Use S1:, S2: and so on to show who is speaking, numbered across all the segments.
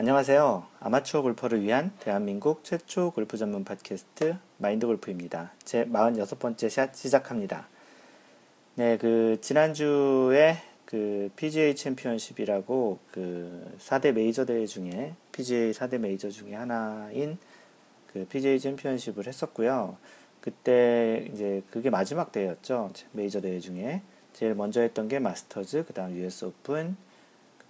S1: 안녕하세요. 아마추어 골퍼를 위한 대한민국 최초 골프 전문 팟캐스트 마인드 골프입니다. 제 46번째 샷 시작합니다. 네, 그 지난주에 그 PGA 챔피언십이라고 그 4대 메이저 대회 중에 PGA 4대 메이저 중에 하나인 그 PGA 챔피언십을 했었고요. 그때 이제 그게 마지막 대회였죠. 메이저 대회 중에 제일 먼저 했던 게 마스터즈, 그다음 US 오픈, 그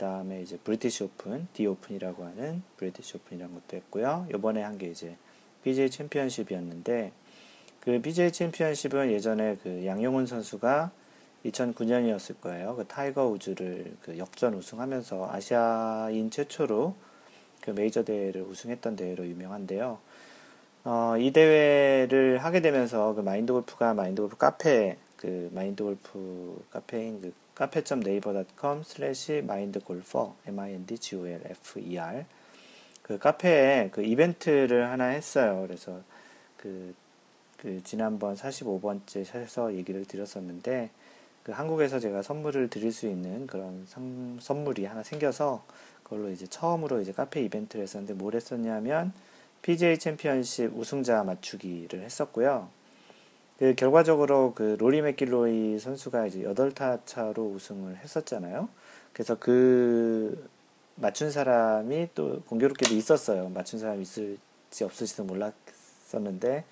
S1: 다음에 이제 브리티시 오픈, 디 오픈이라고 하는 브리티시 오픈이라는 것도 했고요. 이번에 한 게 이제 PGA 챔피언십이었는데 그 PGA 챔피언십은 예전에 그 양용은 선수가 2009년이었을 거예요. 그 타이거 우즈를 그 역전 우승하면서 아시아인 최초로 그 메이저 대회를 우승했던 대회로 유명한데요. 어, 이 대회를 하게 되면서 그 마인드 골프가 마인드 골프 카페 그 마인드 골프 카페인 그 cafe.naver.com 슬래시 마인드골퍼 m-i-n-d-g-o-l-f-e-r 그 카페에 그 이벤트를 하나 했어요. 그래서 그, 그 지난번 45번째 샷에서 얘기를 드렸었는데 그 한국에서 제가 선물을 드릴 수 있는 그런 상, 선물이 하나 생겨서 그걸로 이제 처음으로 이제 카페 이벤트를 했었는데 뭘 했었냐면 PGA 챔피언십 우승자 맞추기를 했었고요. 그 결과적으로 그 로리 맥길로이 선수가 이제 8타 차로 우승을 했었잖아요. 그래서 그 맞춘 사람이 또 공교롭게도 있었어요. 맞춘 사람이 있을지 없을지도 몰랐었는데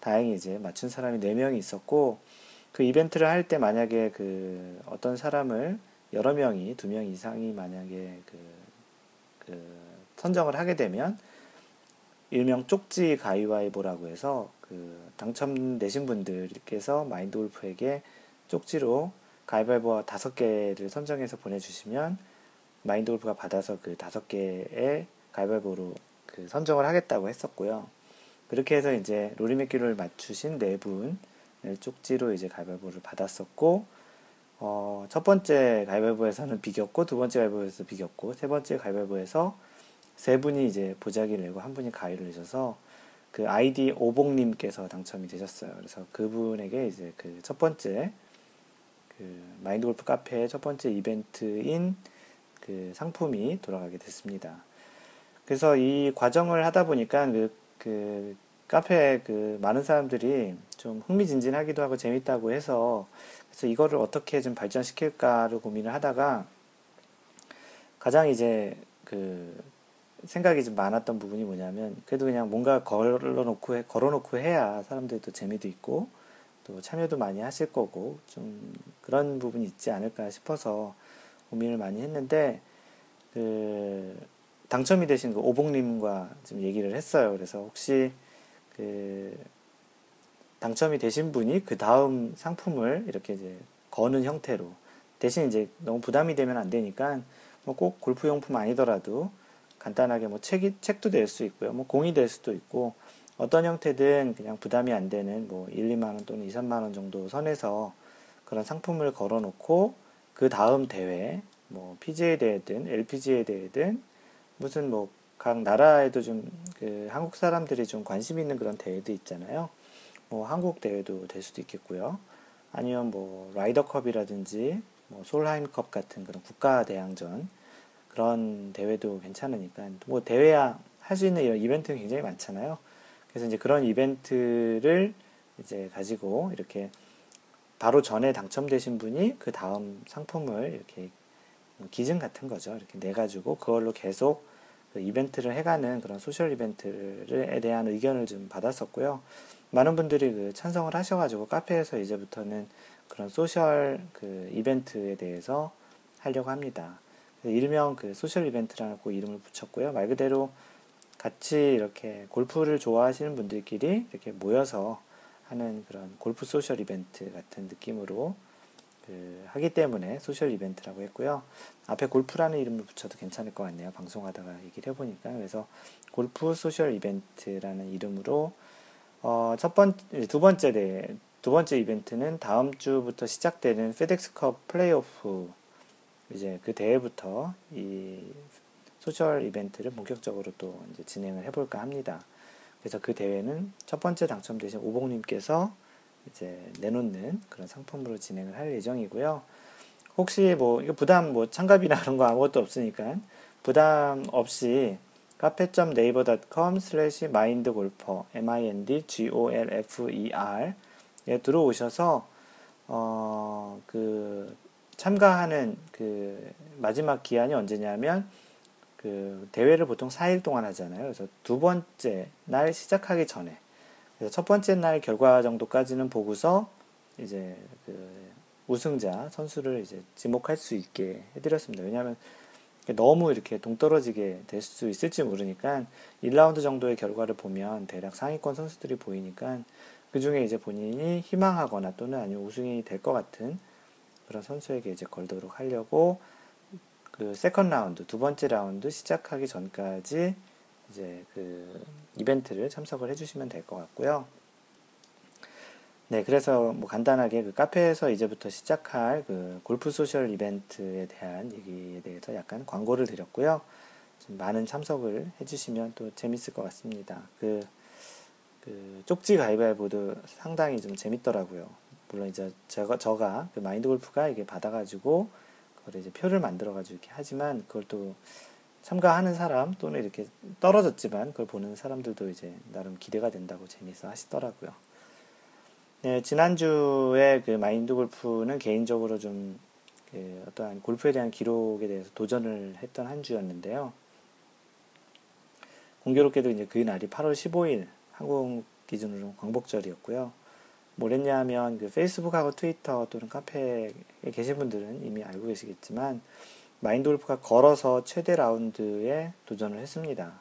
S1: 다행히 이제 맞춘 사람이 4명이 있었고 그 이벤트를 할 때 만약에 그 어떤 사람을 여러 명이, 두 명 이상이 만약에 그, 그 선정을 하게 되면 일명 쪽지 가위바위보라고 해서 그 당첨되신 분들께서 마인드 골프에게 쪽지로 가위바위보 다섯 개를 선정해서 보내주시면 마인드 골프가 받아서 그 다섯 개의 가위바위보로 그 선정을 하겠다고 했었고요. 그렇게 해서 이제 로리맥기를 맞추신 네 분을 쪽지로 이제 가위바위보를 받았었고, 어, 첫 번째 가위바위보에서는 비겼고, 두 번째 가위바위보에서 비겼고, 세 번째 가위바위보에서 세 분이 이제 보자기를 내고 한 분이 가위를 내셔서 그 아이디 오봉님께서 당첨이 되셨어요. 그래서 그분에게 이제 그 첫 번째 그 마인드 골프 카페의 첫 번째 이벤트인 그 상품이 돌아가게 됐습니다. 그래서 이 과정을 하다 보니까 그, 그 카페에 그 많은 사람들이 좀 흥미진진하기도 하고 재밌다고 해서 그래서 이거를 어떻게 좀 발전시킬까를 고민을 하다가 가장 이제 그 생각이 좀 많았던 부분이 뭐냐면 그래도 그냥 뭔가 걸어놓고 해, 걸어놓고 해야 사람들이 또 재미도 있고 또 참여도 많이 하실 거고 좀 그런 부분이 있지 않을까 싶어서 고민을 많이 했는데 그 당첨이 되신 그 오봉님과 좀 얘기를 했어요. 그래서 혹시 그 당첨이 되신 분이 그 다음 상품을 이렇게 이제 거는 형태로 대신 이제 너무 부담이 되면 안 되니까 뭐 꼭 골프 용품 아니더라도 간단하게 뭐 책이, 책도 될 수 있고요. 뭐 공이 될 수도 있고 어떤 형태든 그냥 부담이 안 되는 뭐 1, 2만 원 또는 2, 3만 원 정도 선에서 그런 상품을 걸어 놓고 그 다음 대회 뭐 PGA 대회든 LPGA 대회든 무슨 뭐 각 나라에도 좀 그 한국 사람들이 좀 관심 있는 그런 대회도 있잖아요. 뭐 한국 대회도 될 수도 있겠고요. 아니면 뭐 라이더컵이라든지 뭐 솔하임컵 같은 그런 국가 대항전 그런 대회도 괜찮으니까 뭐 대회야 할 수 있는 이런 이벤트는 굉장히 많잖아요. 그래서 이제 그런 이벤트를 이제 가지고 이렇게 바로 전에 당첨되신 분이 그 다음 상품을 이렇게 뭐 기증 같은 거죠. 이렇게 내 가지고 그걸로 계속 그 이벤트를 해가는 그런 소셜 이벤트에 대한 의견을 좀 받았었고요. 많은 분들이 그 찬성을 하셔가지고 카페에서 이제부터는 그런 social 그 이벤트에 대해서 하려고 합니다. 일명 그 social 이벤트라고 이름을 붙였고요. 말 그대로 같이 이렇게 골프를 좋아하시는 분들끼리 이렇게 모여서 하는 그런 골프 social 이벤트 같은 느낌으로 그 하기 때문에 social 이벤트라고 했고요. 앞에 골프라는 이름을 붙여도 괜찮을 것 같네요. 방송하다가 얘기를 해보니까. 그래서 골프 social 이벤트라는 이름으로 어, 첫 번째, 두 번째 대, 두 번째 이벤트는 다음 주부터 시작되는 페덱스컵 플레이오프 이제 그 대회부터 이 social 이벤트를 본격적으로 또 이제 진행을 해볼까 합니다. 그래서 그 대회는 첫 번째 당첨되신 오봉님께서 이제 내놓는 그런 상품으로 진행을 할 예정이고요. 혹시 뭐 이거 부담 뭐 참가비나 그런 거 아무것도 없으니까 부담 없이 cafe.naver.com 슬래시 마인드골퍼 m-i-n-d-g-o-l-f-e-r 에 들어오셔서 어, 그 참가하는 그 마지막 기한이 언제냐면 그 대회를 보통 4일 동안 하잖아요. 그래서 두 번째 날 시작하기 전에 그래서 첫 번째 날 결과 정도까지는 보고서 이제 그 우승자 선수를 이제 지목할 수 있게 해드렸습니다. 왜냐하면 너무 이렇게 동떨어지게 될 수 있을지 모르니까 1라운드 정도의 결과를 보면 대략 상위권 선수들이 보이니까 그 중에 이제 본인이 희망하거나 또는 아니면 우승이 될 것 같은 그런 선수에게 이제 걸도록 하려고 그 second 라운드 두 번째 라운드 시작하기 전까지 이제 그 이벤트를 참석을 해주시면 될 것 같고요. 네, 그래서 뭐 간단하게 그 카페에서 이제부터 시작할 그 골프 소셜 이벤트에 대한 얘기에 대해서 약간 광고를 드렸고요. 좀 많은 참석을 해주시면 또 재밌을 것 같습니다. 그, 그 쪽지 가위바위보도 상당히 좀 재밌더라고요. 물론 이제 제가, 저가 그 마인드 골프가 이게 받아가지고 그걸 이제 표를 만들어가지고 이렇게 하지만 그걸 또 참가하는 사람 또는 이렇게 떨어졌지만 그걸 보는 사람들도 이제 나름 기대가 된다고 재미있어 하시더라고요. 네, 지난주에 그 마인드 골프는 개인적으로 좀 그 어떠한 골프에 대한 기록에 대해서 도전을 했던 한 주였는데요. 공교롭게도 이제 그 날이 8월 15일 한국 기준으로 광복절이었고요. 뭘 했냐 하면 그 페이스북하고 트위터 또는 카페에 계신 분들은 이미 알고 계시겠지만 마인드 골프가 걸어서 최대 라운드에 도전을 했습니다.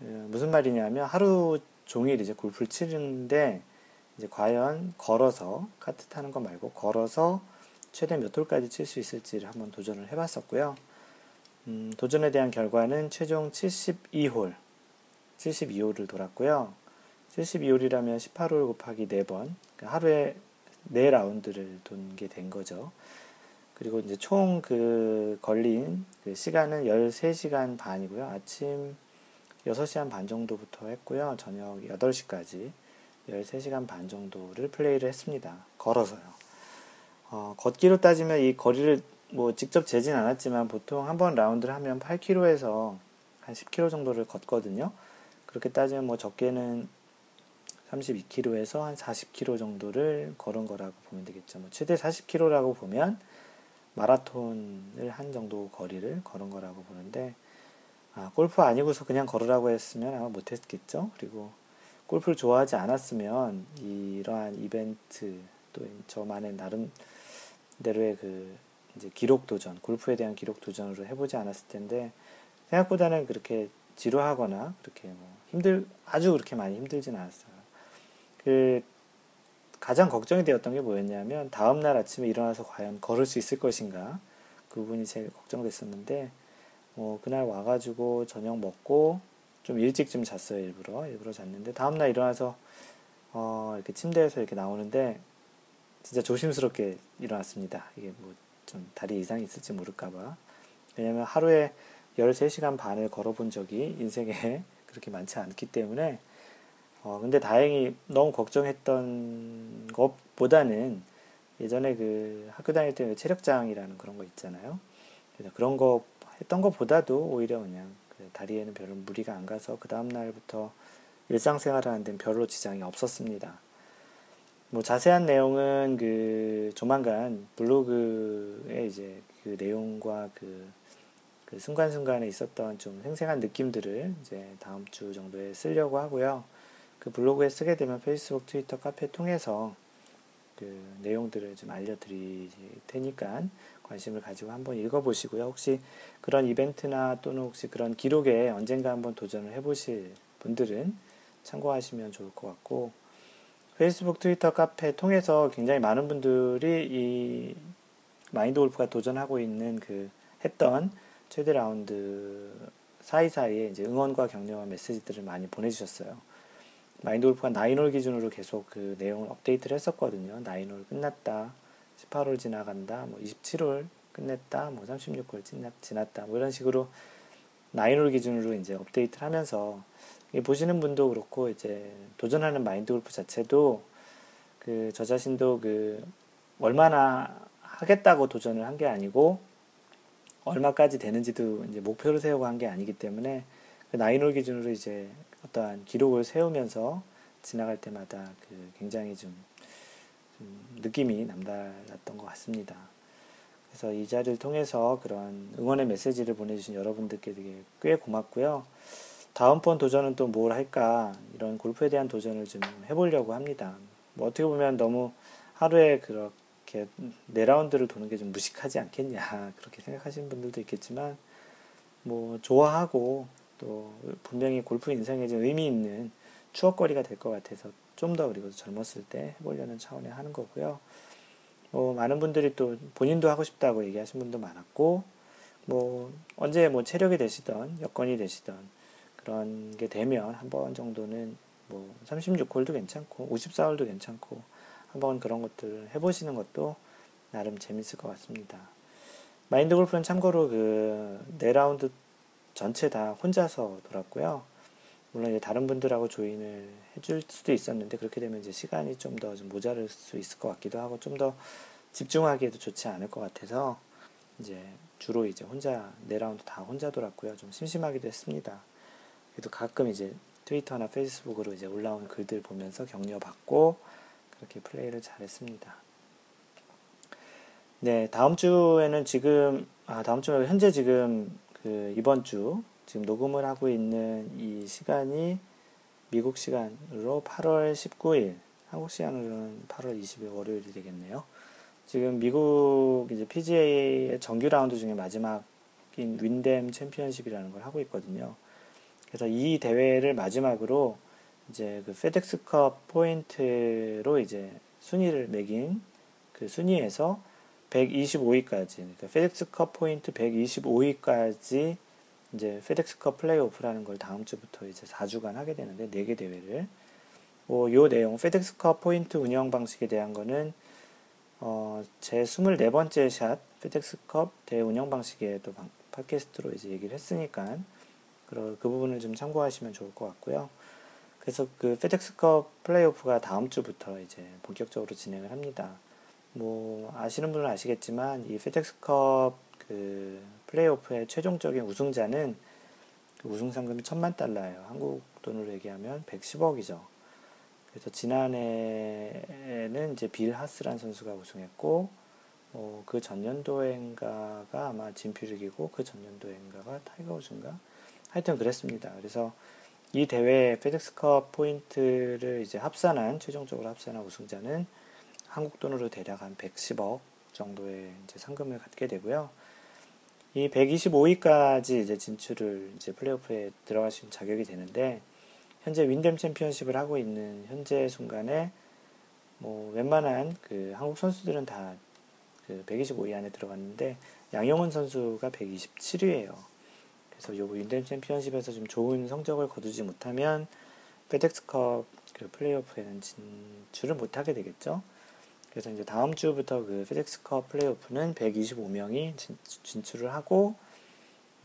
S1: 어, 무슨 말이냐면 하루 종일 이제 골프를 치는데 이제 과연 걸어서 카트 타는 거 말고 걸어서 최대 몇 홀까지 칠 수 있을지를 한번 도전을 해봤었고요. 음, 도전에 대한 결과는 최종 72홀, 72홀을 돌았고요. 72홀이라면 18홀 곱하기 4번, 그러니까 하루에 4라운드를 돈 게 된 거죠. 그리고 이제 총 그 걸린 그 시간은 13시간 반이고요. 아침 6시 한 반 정도부터 했고요. 저녁 8시까지 13시간 반 정도를 플레이를 했습니다. 걸어서요. 어, 걷기로 따지면 이 거리를 뭐 직접 재진 않았지만 보통 한 번 라운드를 하면 8km에서 한 10km 정도를 걷거든요. 그렇게 따지면 뭐 적게는 32km에서 한 40km 정도를 걸은 거라고 보면 되겠죠. 뭐 최대 40km라고 보면 마라톤을 한 정도 거리를 걸은 거라고 보는데 아, 골프 아니고서 그냥 걸으라고 했으면 아마 못했겠죠. 그리고 골프를 좋아하지 않았으면 이러한 이벤트 또 저만의 나름대로의 그 이제 기록 도전, 골프에 대한 기록 도전으로 해보지 않았을 텐데 생각보다는 그렇게 지루하거나 그렇게 뭐 힘들 아주 그렇게 많이 힘들진 않았어요. 그 가장 걱정이 되었던 게 뭐였냐면 다음 날 아침에 일어나서 과연 걸을 수 있을 것인가 그 부분이 제일 걱정됐었는데 뭐 그날 와가지고 저녁 먹고 좀 일찍 좀 잤어요, 일부러. 일부러 잤는데, 다음 날 일어나서, 어, 이렇게 침대에서 이렇게 나오는데, 진짜 조심스럽게 일어났습니다. 이게 뭐, 좀 다리 이상이 있을지 모를까봐. 왜냐면 하루에 13시간 반을 걸어본 적이 인생에 그렇게 많지 않기 때문에, 어, 근데 다행히 너무 걱정했던 것보다는 예전에 그 학교 다닐 때 체력장이라는 그런 거 있잖아요. 그래서 그런 거 했던 것보다도 오히려 그냥 그 다리에는 별로 무리가 안 가서 그 다음 날부터 일상생활을 하는 데는 별로 지장이 없었습니다. 뭐 자세한 내용은 그 조만간 블로그에 이제 그 내용과 그, 그 순간순간에 있었던 좀 생생한 느낌들을 이제 다음 주 정도에 쓰려고 하고요. 그 블로그에 쓰게 되면 페이스북, 트위터, 카페 통해서 그 내용들을 좀 알려드릴 테니까 관심을 가지고 한번 읽어보시고요. 혹시 그런 이벤트나 또는 혹시 그런 기록에 언젠가 한번 도전을 해보실 분들은 참고하시면 좋을 것 같고 페이스북, 트위터, 카페 통해서 굉장히 많은 분들이 이 마인드 골프가 도전하고 있는 그 했던 최대 라운드 사이사이에 이제 응원과 격려와 메시지들을 많이 보내주셨어요. 마인드 골프가 nine홀 기준으로 계속 그 내용을 업데이트를 했었거든요. nine홀 끝났다. 18홀 지나간다, 뭐 27홀 끝냈다, 뭐 36홀 지났다, 뭐 이런 식으로 nine홀 기준으로 이제 업데이트를 하면서 보시는 분도 그렇고 이제 도전하는 마인드 골프 자체도 그 저 자신도 그 얼마나 하겠다고 도전을 한 게 아니고 얼마까지 되는지도 이제 목표를 세우고 한 게 아니기 때문에 그 나인홀 기준으로 이제 어떠한 기록을 세우면서 지나갈 때마다 그 굉장히 좀, 좀 느낌이 남달랐던 것 같습니다. 그래서 이 자리를 통해서 그런 응원의 메시지를 보내주신 여러분들께 되게 꽤 고맙고요. 다음번 도전은 또 뭘 할까 이런 골프에 대한 도전을 좀 해보려고 합니다. 뭐 어떻게 보면 너무 하루에 그렇게 네 라운드를 도는 게 좀 무식하지 않겠냐 그렇게 생각하시는 분들도 있겠지만 뭐 좋아하고 또 분명히 골프 인생에 좀 의미 있는 추억거리가 될 것 같아서 좀 더 그리고 젊었을 때 해보려는 차원에 하는 거고요. 뭐 많은 분들이 또 본인도 하고 싶다고 얘기하신 분도 많았고 뭐 언제 뭐 체력이 되시던 여건이 되시던 그런 게 되면 한 번 정도는 뭐 36홀도 괜찮고 54홀도 괜찮고 한번 그런 것들을 해보시는 것도 나름 재밌을 것 같습니다. 마인드 골프는 참고로 그네 라운드 전체 다 혼자서 돌았고요. 물론 이제 다른 분들하고 조인을 해줄 수도 있었는데 그렇게 되면 이제 시간이 좀 더 좀 모자랄 수 있을 것 같기도 하고 좀 더 집중하기에도 좋지 않을 것 같아서 이제 주로 이제 혼자 네 라운드 다 혼자 돌았고요. 좀 심심하기도 했습니다. 그래도 가끔 이제 트위터나 페이스북으로 이제 올라온 글들 보면서 격려받고 그렇게 플레이를 잘했습니다. 네, 다음 주에는 지금 아 다음 주 현재 지금 그 이번 주 지금 녹음을 하고 있는 이 시간이 미국 시간으로 8월 19일, 한국 시간으로는 8월 20일 월요일이 되겠네요. 지금 미국 이제 PGA의 정규 라운드 중에 마지막인 윈댐 챔피언십이라는 걸 하고 있거든요. 그래서 이 대회를 마지막으로 이제 그 페덱스컵 포인트로 이제 순위를 매긴 그 순위에서 125위까지, 그러니까 페덱스컵 포인트 125위까지 이제 페덱스컵 플레이오프라는 걸 다음 주부터 이제 4주간 하게 되는데 4개 대회를 뭐 요 내용 페덱스컵 포인트 운영 방식에 대한 거는 어, 제 24번째 샷 페덱스컵 대회 운영 방식에 또 팟캐스트로 이제 얘기를 했으니까 그, 그 부분을 좀 참고하시면 좋을 것 같고요. 그래서 그 페덱스컵 플레이오프가 다음 주부터 이제 본격적으로 진행을 합니다. 뭐 아시는 분은 아시겠지만 이 페덱스컵 그 플레이오프의 최종적인 우승자는 그 우승 상금이 천만 달러예요. 한국 돈으로 얘기하면 110억이죠. 그래서 지난해에는 이제 빌 하스란 선수가 우승했고 어, 그 전년도엔가가 아마 짐 퓨릭이고 그 전년도엔가가 타이거 우즌가 하여튼 그랬습니다. 그래서 이 대회 페덱스컵 포인트를 이제 합산한 최종적으로 합산한 우승자는 한국 돈으로 대략 한 110억 정도의 이제 상금을 갖게 되고요. 이 125위까지 이제 진출을 이제 플레이오프에 들어가신 자격이 되는데 현재 윈댐 챔피언십을 하고 있는 현재 순간에 뭐 웬만한 그 한국 선수들은 다 그 125위 안에 들어갔는데 양용훈 선수가 127위예요. 그래서 요 윈댐 챔피언십에서 좀 좋은 성적을 거두지 못하면 페덱스컵 그 플레이오프에는 진출을 못하게 되겠죠. 그래서 이제 다음 주부터 그 페덱스컵 플레이오프는 125명이 진, 출을 하고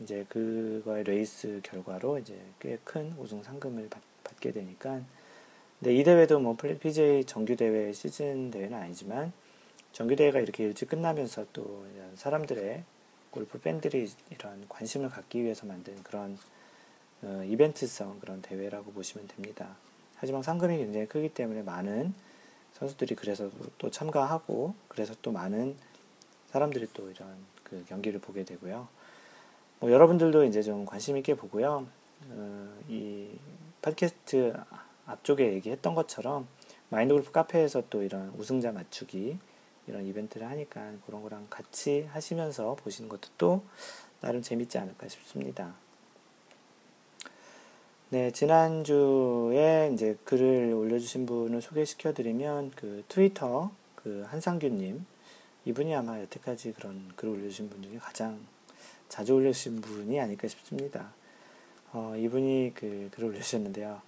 S1: 이제 그거의 레이스 결과로 이제 꽤 큰 우승 상금을 받, 게 되니까 근데 이 대회도 뭐 PJ 정규 대회 시즌 대회는 아니지만 정규 대회가 이렇게 일찍 끝나면서 또 사람들의 골프 팬들이 이런 관심을 갖기 위해서 만든 그런 어, 이벤트성 그런 대회라고 보시면 됩니다. 하지만 상금이 굉장히 크기 때문에 많은 선수들이 그래서 또 참가하고 그래서 또 많은 사람들이 또 이런 그 경기를 보게 되고요. 뭐 여러분들도 이제 좀 관심 있게 보고요. 어, 이 팟캐스트 앞쪽에 얘기했던 것처럼 마인드 골프 카페에서 또 이런 우승자 맞추기 이런 이벤트를 하니까 그런 거랑 같이 하시면서 보시는 것도 또 나름 재밌지 않을까 싶습니다. 네, 지난주에 이제 글을 올려주신 분을 소개시켜 드리면 그 트위터 그 한상규님 이분이 아마 여태까지 그런 글을 올려주신 분 중에 가장 자주 올려주신 분이 아닐까 싶습니다. 어, 이분이 그 글을 올려주셨는데요.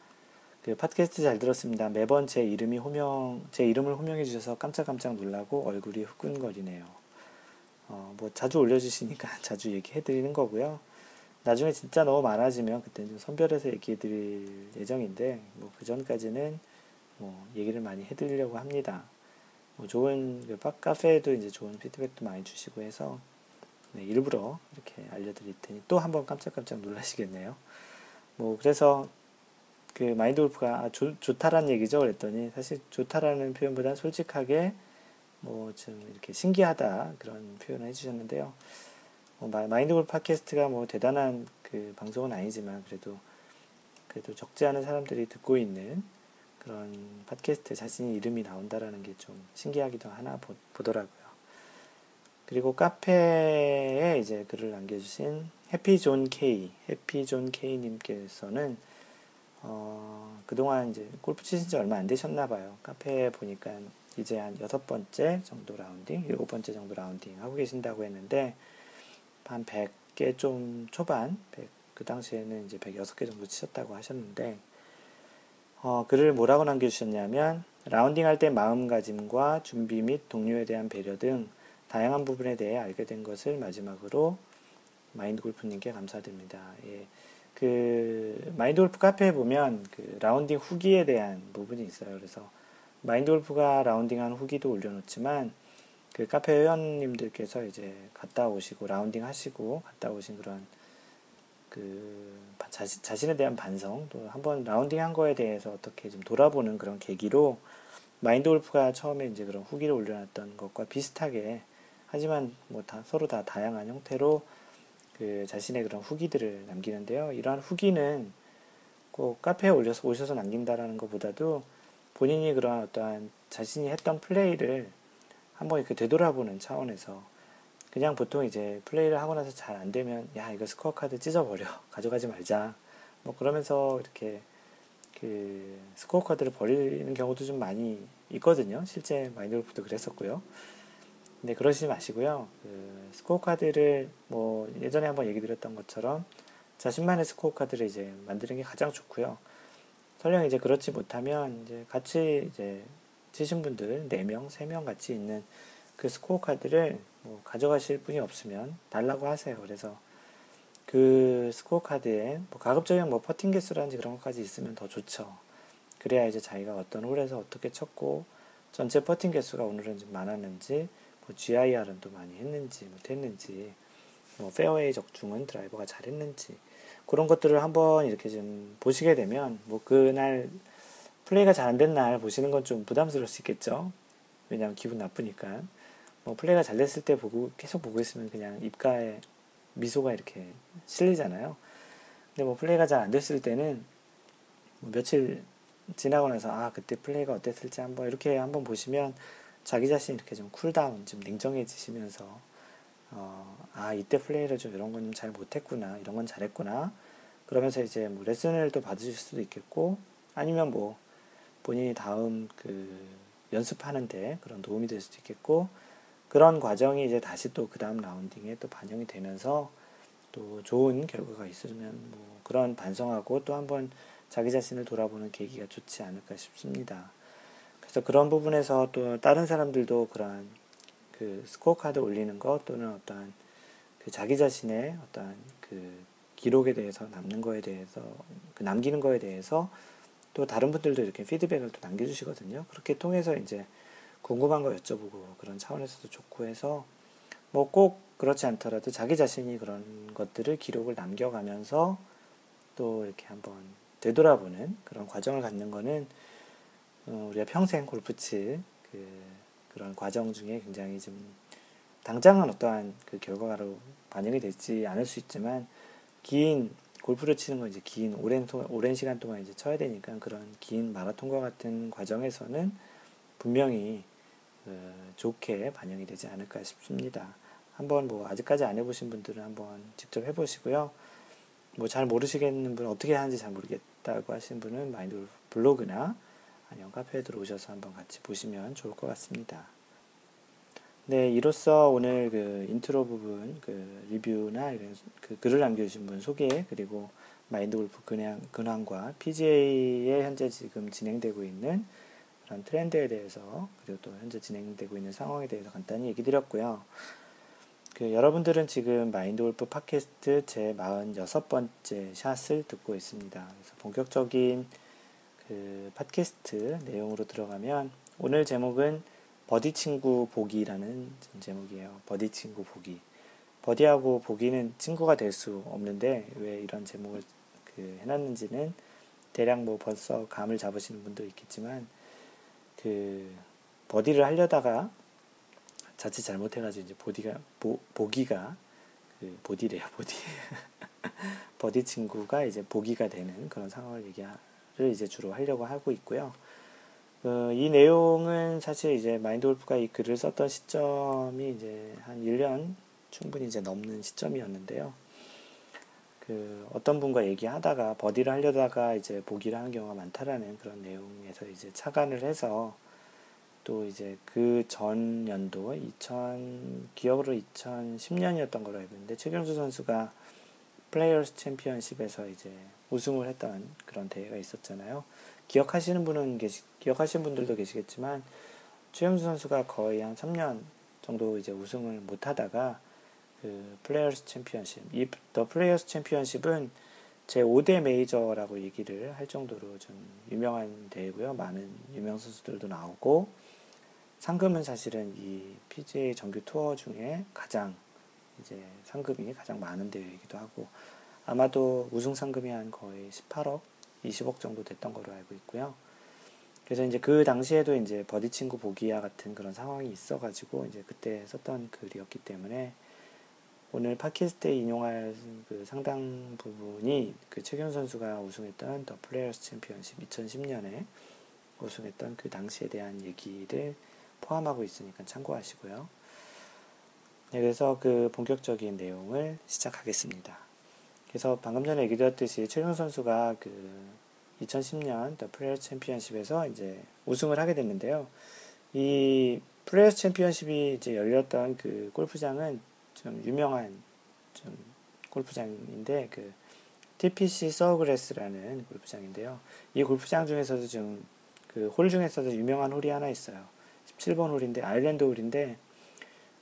S1: 그 팟캐스트 잘 들었습니다. 매번 제 이름이 호명, 제 이름을 호명해 주셔서 깜짝깜짝 놀라고 얼굴이 후끈거리네요. 어, 뭐 자주 올려주시니까 자주 얘기해 드리는 거고요. 나중에 진짜 너무 많아지면 그때 좀 선별해서 얘기해 드릴 예정인데, 뭐 그 전까지는 뭐 얘기를 많이 해 드리려고 합니다. 뭐 좋은 그 카페에도 이제 좋은 피드백도 많이 주시고 해서 네, 일부러 이렇게 알려드릴 테니 또 한번 깜짝깜짝 놀라시겠네요. 뭐 그래서 그 마인드 골프가 아, 좋, 좋다라는 얘기죠. 그랬더니 사실 좋다라는 표현보다 솔직하게 뭐 좀 이렇게 신기하다 그런 표현을 해주셨는데요. 뭐 마인드 골프 팟캐스트가 뭐 대단한 그 방송은 아니지만 그래도 그래도 적지 않은 사람들이 듣고 있는 그런 팟캐스트 자신의 이름이 나온다라는 게 좀 신기하기도 하나 보, 보더라고요. 그리고 카페에 이제 글을 남겨주신 해피존 K, 해피존 K님께서는 어, 그동안 이제 골프 치신 지 얼마 안 되셨나 봐요. 카페에 보니까 이제 한 여섯 번째 정도 라운딩, 일곱 번째 정도 라운딩 하고 계신다고 했는데, 한 100개 좀 초반, 100, 그 당시에는 이제 106개 정도 치셨다고 하셨는데, 어, 글을 뭐라고 남겨주셨냐면, 라운딩 할 때 마음가짐과 준비 및 동료에 대한 배려 등 다양한 부분에 대해 알게 된 것을 마지막으로 마인드 골프님께 감사드립니다. 예. 그 마인드 골프 카페에 보면 그 라운딩 후기에 대한 부분이 있어요. 그래서 마인드 골프가 라운딩한 후기도 올려놓지만 그 카페 회원님들께서 이제 갔다 오시고 라운딩 하시고 갔다 오신 그런 그 자신, 자신에 대한 반성 또 한번 라운딩 한 거에 대해서 어떻게 좀 돌아보는 그런 계기로 마인드 골프가 처음에 이제 그런 후기를 올려놨던 것과 비슷하게 하지만 뭐 다 서로 다 다양한 형태로 그 자신의 그런 후기들을 남기는데요. 이러한 후기는 꼭 카페에 올려서 오셔서 남긴다라는 것보다도 본인이 그런 어떠한 자신이 했던 플레이를 한번 이렇게 되돌아보는 차원에서 그냥 보통 이제 플레이를 하고 나서 잘 안 되면 야 이거 스코어 카드 찢어버려 가져가지 말자 뭐 그러면서 이렇게 그 스코어 카드를 버리는 경우도 좀 많이 있거든요 실제 마인드 골프도 그랬었고요 네, 그러시지 마시고요. 그 스코어 카드를 뭐 예전에 한번 얘기 드렸던 것처럼 자신만의 스코어 카드를 이제 만드는 게 가장 좋고요. 설령 이제 그렇지 못하면 이제 같이 이제 치신 분들 4명, 3명 같이 있는 그 스코어 카드를 뭐 가져가실 분이 없으면 달라고 하세요. 그래서 그 스코어 카드에 뭐 가급적이면 뭐 퍼팅 개수라든지 그런 것까지 있으면 더 좋죠. 그래야 이제 자기가 어떤 홀에서 어떻게 쳤고 전체 퍼팅 개수가 오늘은 좀 많았는지 뭐 GIR은 또 많이 했는지 못했는지 뭐 페어웨이 적중은 드라이버가 잘했는지 그런 것들을 한번 이렇게 좀 보시게 되면 뭐 그날 플레이가 잘 안 된 날 보시는 건 좀 부담스러울 수 있겠죠. 왜냐하면 기분 나쁘니까. 뭐 플레이가 잘 됐을 때 보고 계속 보고 있으면 그냥 입가에 미소가 이렇게 실리잖아요. 근데 뭐 플레이가 잘 안 됐을 때는 뭐 며칠 지나고 나서 아 그때 플레이가 어땠을지 한번 이렇게 한번 보시면 자기 자신 이렇게 좀 cool down, 좀 냉정해지시면서 어, 아 이때 플레이를 좀 이런 건 잘 못했구나, 이런 건 잘했구나. 그러면서 이제 뭐 레슨을 또 받으실 수도 있겠고 아니면 뭐 본인이 다음 그 연습하는데 그런 도움이 될 수도 있겠고 그런 과정이 이제 다시 또 그 다음 라운딩에 또 반영이 되면서 또 좋은 결과가 있으면 뭐 그런 반성하고 또 한번 자기 자신을 돌아보는 계기가 좋지 않을까 싶습니다. 그래서 그런 부분에서 또 다른 사람들도 그러한 그 스코어 카드 올리는 것 또는 어떠한 그 자기 자신의 어떠한 그 기록에 대해서 남는 거에 대해서 그 남기는 거에 대해서 또 다른 분들도 이렇게 피드백을 또 남겨주시거든요. 그렇게 통해서 이제 궁금한 거 여쭤보고 그런 차원에서도 좋고 해서 뭐 꼭 그렇지 않더라도 자기 자신이 그런 것들을 기록을 남겨가면서 또 이렇게 한번 되돌아보는 그런 과정을 갖는 거는 어, 우리가 평생 골프 칠 그, 그런 과정 중에 굉장히 좀 당장은 어떠한 그 결과로 반영이 되지 않을 수 있지만 긴 골프를 치는 건 이제 긴 오랜 오랜 시간 동안 이제 쳐야 되니까 그런 긴 마라톤과 같은 과정에서는 분명히 그 좋게 반영이 되지 않을까 싶습니다. 한번 뭐 아직까지 안 해보신 분들은 한번 직접 해보시고요. 뭐 잘 모르시겠는 분 어떻게 하는지 잘 모르겠다고 하신 분은 마인드 블로그나 아니면 카페에 들어오셔서 한번 같이 보시면 좋을 것 같습니다. 네, 이로써 오늘 그 인트로 부분 그 리뷰나 이런 그 글을 남겨주신 분 소개 그리고 마인드 골프 근황, 근황과 PGA에 현재 지금 진행되고 있는 그런 트렌드에 대해서 그리고 또 현재 진행되고 있는 상황에 대해서 간단히 얘기 드렸고요. 그 여러분들은 지금 마인드 골프 팟캐스트 제 46번째 샷을 듣고 있습니다. 그래서 본격적인 그 팟캐스트 내용으로 들어가면 오늘 제목은 버디 친구 보기라는 제목이에요. 버디 친구 보기. 버디하고 보기는 친구가 될 수 없는데 왜 이런 제목을 그 해놨는지는 대략 뭐 벌써 감을 잡으시는 분도 있겠지만 그 버디를 하려다가 자칫 잘못해가지고 이제 보디가 보, 보기가 그 보디래요 보디 버디 친구가 이제 보기가 되는 그런 상황을 얘기를 이제 주로 하려고 하고 있고요. 어, 이 내용은 사실 이제 마인드 골프가 이 글을 썼던 시점이 이제 한 1년 충분히 이제 넘는 시점이었는데요. 그 어떤 분과 얘기하다가 버디를 하려다가 이제 보기를 하는 경우가 많다라는 그런 내용에서 이제 착안을 해서 또 이제 그 전 연도 2000 기억으로 2010년이었던 걸로 알고 있는데 최경수 선수가 플레이어스 챔피언십에서 이제 우승을 했던 그런 대회가 있었잖아요. 기억하시는 분은 계시 기억하시는 분들도 계시겠지만 최경주 선수가 거의 한 3년 정도 이제 우승을 못 하다가 그 플레이어스 챔피언십, 이 더 플레이어스 챔피언십은 제 5대 메이저라고 얘기를 할 정도로 좀 유명한 대회고요. 많은 유명 선수들도 나오고 상금은 사실은 이 PGA 정규 투어 중에 가장 이제 상금이 가장 많은 대회이기도 하고 아마도 우승 상금이 한 거의 18억, 20억 정도 됐던 걸로 알고 있고요. 그래서 이제 그 당시에도 이제 버디 친구 보기야 같은 그런 상황이 있어가지고 이제 그때 썼던 글이었기 때문에 오늘 팟캐스트에 인용할 그 상당 부분이 그 최경주 선수가 우승했던 더 플레이어스 챔피언십 2010년에 우승했던 그 당시에 대한 얘기를 포함하고 있으니까 참고하시고요. 네, 그래서 그 본격적인 내용을 시작하겠습니다. 그래서 방금 전에 얘기 드렸듯이 최경주 선수가 그 2010년 더 플레이어스 챔피언십에서 이제 우승을 하게 됐는데요. 이 플레이어스 챔피언십이 이제 열렸던 그 골프장은 좀 유명한 좀 골프장인데 그 TPC 서그레스라는 골프장인데요. 이 골프장 중에서도 좀 그 홀 중에서도 유명한 홀이 하나 있어요. 17번 홀인데 island 홀인데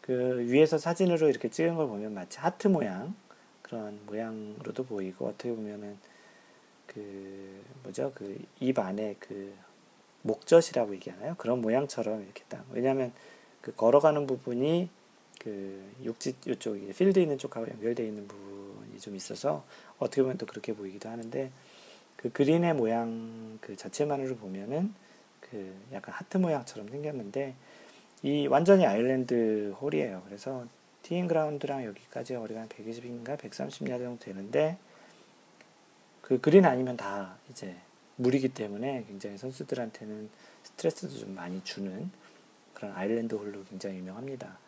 S1: 그 위에서 사진으로 이렇게 찍은 걸 보면 마치 하트 모양 그런 모양으로도 보이고 어떻게 보면은 그 뭐죠 그 입 안에 그 목젖이라고 얘기하나요? 그런 모양처럼 이렇게 딱 왜냐하면 그 걸어가는 부분이 그 육지 이쪽 필드 있는 쪽하고 연결되어 있는 부분이 좀 있어서 어떻게 보면 또 그렇게 보이기도 하는데 그 그린의 모양 그 자체만으로 보면은 그 약간 하트 모양처럼 생겼는데 이 완전히 아일랜드 홀이에요. 그래서 티잉 그라운드랑 여기까지 거리가 한 120인가 130야드 정도 되는데 그 그린 아니면 다 이제 물이기 때문에 굉장히 선수들한테는 스트레스도 좀 많이 주는 그런 아일랜드 홀로 굉장히 유명합니다.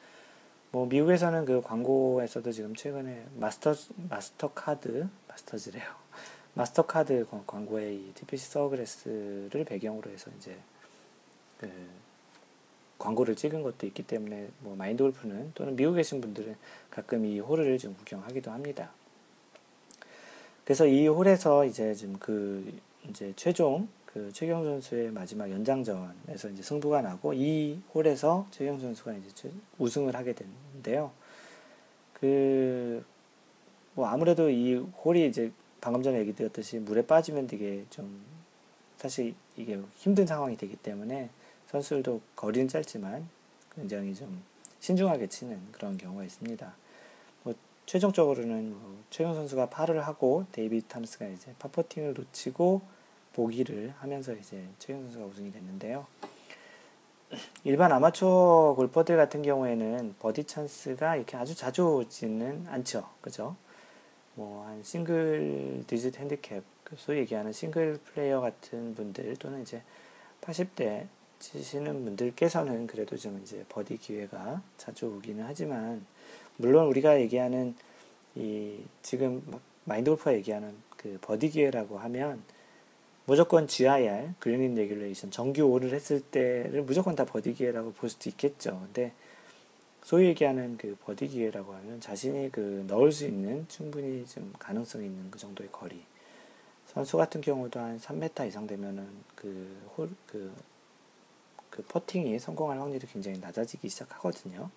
S1: 뭐 미국에서는 그 광고에서도 지금 최근에 마스터 마스터 카드 마스터즈래요. 마스터 카드 광고에 이 TPC 서그레스를 배경으로 해서 이제 그 광고를 찍은 것도 있기 때문에 뭐 마인드 골프는 또는 미국에 계신 분들은 가끔 이 홀을 좀 구경하기도 합니다. 그래서 이 홀에서 이제 지금 그 이제 최종 그 최경주 선수의 마지막 연장전에서 이제 승부가 나고 이 홀에서 최경주 선수가 이제 우승을 하게 됐는데요. 그 뭐 아무래도 이 홀이 이제 방금 전에 얘기 드렸듯이 물에 빠지면 되게 좀 사실 이게 힘든 상황이 되기 때문에 선수들도 거리는 짧지만 굉장히 좀 신중하게 치는 그런 경우가 있습니다. 뭐 최종적으로는 뭐 최경 선수가 파를 하고 데이비 탐스가 이제 파퍼팅을 놓치고 보기를 하면서 이제 최경 선수가 우승이 됐는데요. 일반 아마추어 골퍼들 같은 경우에는 버디 찬스가 이렇게 아주 자주 오지는 않죠. 그죠? 뭐, 한 single digit handicap, 그 소위 얘기하는 싱글 플레이어 같은 분들 또는 이제 80대 치시는 분들께서는 그래도 좀 이제 버디 기회가 자주 오기는 하지만, 물론 우리가 얘기하는 이 지금 마인드 골프가 얘기하는 그 버디 기회라고 하면 무조건 GIR, green in regulation, 정규 온을 했을 때를 무조건 다 버디 기회라고 볼 수도 있겠죠. 근데 소위 얘기하는 그 버디 기회라고 하면 자신이 그 넣을 수 있는 충분히 좀 가능성이 있는 그 정도의 거리. 선수 같은 경우도 한 3m 이상 되면은 그 홀, 그, 그 퍼팅이 성공할 확률이 굉장히 낮아지기 시작하거든요.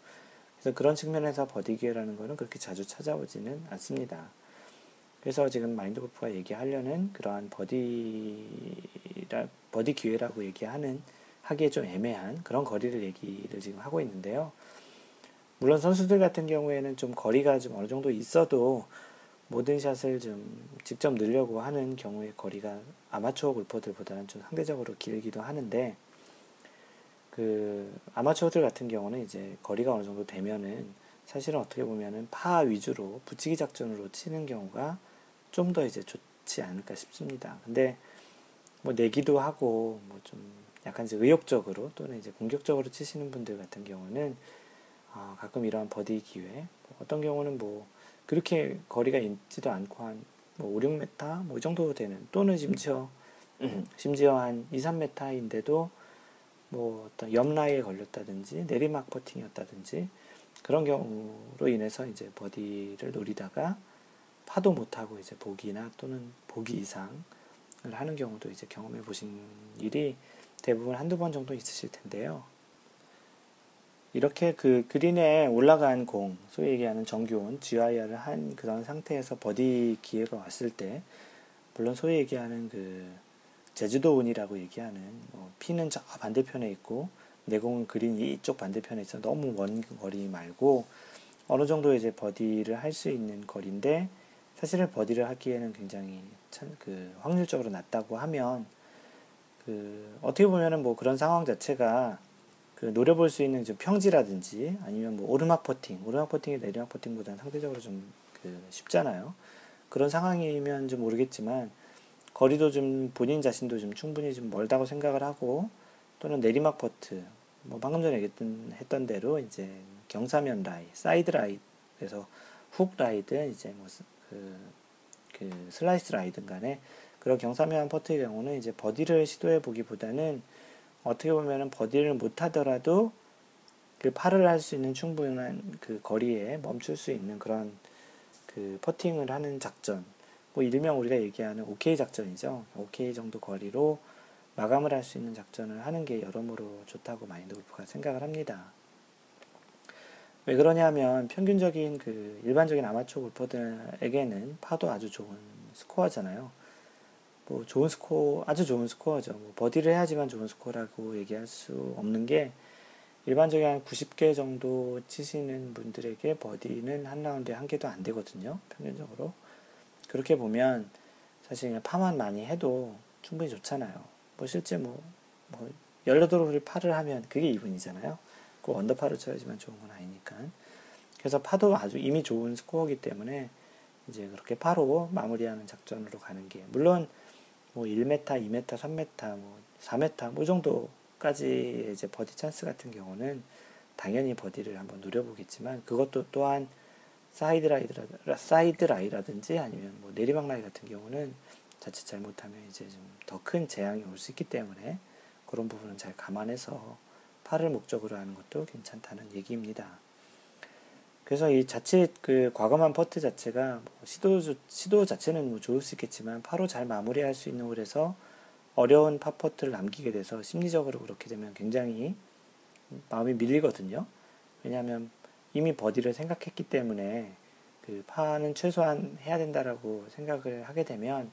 S1: 그래서 그런 측면에서 버디 기회라는 거는 그렇게 자주 찾아오지는 않습니다. 그래서 지금 마인드 골프가 얘기하려는 그러한 버디라, 버디 기회라고 얘기하는 하기에 좀 애매한 그런 거리를 얘기를 지금 하고 있는데요. 물론 선수들 같은 경우에는 좀 거리가 좀 어느 정도 있어도 모든 샷을 좀 직접 늘려고 하는 경우에 거리가 아마추어 골퍼들보다는 좀 상대적으로 길기도 하는데 그 아마추어들 같은 경우는 이제 거리가 어느 정도 되면은 사실은 어떻게 보면은 파 위주로 붙이기 작전으로 치는 경우가 좀 더 이제 좋지 않을까 싶습니다. 근데 뭐 내기도 하고 뭐 좀 약간 이제 의욕적으로 또는 이제 공격적으로 치시는 분들 같은 경우는 아, 가끔 이러한 버디 기회 뭐 어떤 경우는 뭐 그렇게 거리가 있지도 않고 한뭐 5, 6m 뭐 이 정도 되는 또는 심지어 심지어 한 2, 3m인데도 뭐 어떤 옆라이에 걸렸다든지 내리막 퍼팅이었다든지 그런 경우로 인해서 이제 버디를 노리다가 파도 못하고 이제 보기나 또는 보기 이상을 하는 경우도 이제 경험해 보신 일이 대부분 한두 번 정도 있으실 텐데요. 이렇게 그 그린에 올라간 공, 소위 얘기하는 정규온, GIR을 한 그런 상태에서 버디 기회가 왔을 때, 물론 소위 얘기하는 그 제주도 운이라고 얘기하는 뭐 피는 저 반대편에 있고 내공은 그린 이쪽 반대편에 있어 너무 먼 거리 말고 어느 정도 이제 버디를 할 수 있는 거리인데 사실은 버디를 하기에는 굉장히 참 그 확률적으로 낮다고 하면 그 어떻게 보면은 뭐 그런 상황 자체가 그 노려볼 수 있는 좀 평지라든지 아니면 뭐 오르막 퍼팅, 오르막 퍼팅이 내리막 퍼팅보다는 상대적으로 좀 그 쉽잖아요. 그런 상황이면 좀 모르겠지만 거리도 좀 본인 자신도 좀 충분히 좀 멀다고 생각을 하고 또는 내리막 퍼트 뭐 방금 전에 얘기했던 했던 대로 이제 경사면 라이, 사이드 라이 그래서 훅 라이든 이제 뭐그 그 슬라이스 라이든 간에 그런 경사면 퍼트의 경우는 이제 버디를 시도해 보기보다는 어떻게 보면은 버디를 못 하더라도 그 파를 할 수 있는 충분한 그 거리에 멈출 수 있는 그런 그 퍼팅을 하는 작전 뭐 일명 우리가 얘기하는 OK 작전이죠. OK 정도 거리로 마감을 할 수 있는 작전을 하는 게 여러모로 좋다고 마인드 골프가 생각을 합니다. 왜 그러냐면 평균적인 그 일반적인 아마추어 골퍼들에게는 파도 아주 좋은 스코어잖아요. 뭐 좋은 스코어, 아주 좋은 스코어죠. 뭐 버디를 해야지만 좋은 스코어라고 얘기할 수 없는 게 일반적인 한 90개 정도 치시는 분들에게 버디는 한 라운드에 한 개도 안 되거든요. 평균적으로. 그렇게 보면 사실 그냥 파만 많이 해도 충분히 좋잖아요. 뭐 실제 뭐, 뭐 18홀을 파를 하면 그게 이븐이잖아요. 그 언더파를 쳐야지만 좋은 건 아니니까. 그래서 파도 아주 이미 좋은 스코어기 때문에 이제 그렇게 파로 마무리하는 작전으로 가는 게 물론 뭐 1m, 2m, 3m, 뭐 4m 뭐 정도까지 이제 버디 찬스 같은 경우는 당연히 버디를 한번 노려보겠지만 그것도 또한 사이드 라이드라, 사이드 라이라든지 아니면 뭐 내리막 라이 같은 경우는 자칫 잘못하면 이제 좀 더 큰 재앙이 올 수 있기 때문에 그런 부분은 잘 감안해서 파를 목적으로 하는 것도 괜찮다는 얘기입니다. 그래서 이 자칫 그 과감한 퍼트 자체가 뭐 시도 시도 자체는 뭐 좋을 수 있겠지만 파로 잘 마무리할 수 있는 홀에서 어려운 파퍼트를 남기게 돼서 심리적으로 그렇게 되면 굉장히 마음이 밀리거든요. 왜냐하면 이미 버디를 생각했기 때문에 그 파는 최소한 해야 된다라고 생각을 하게 되면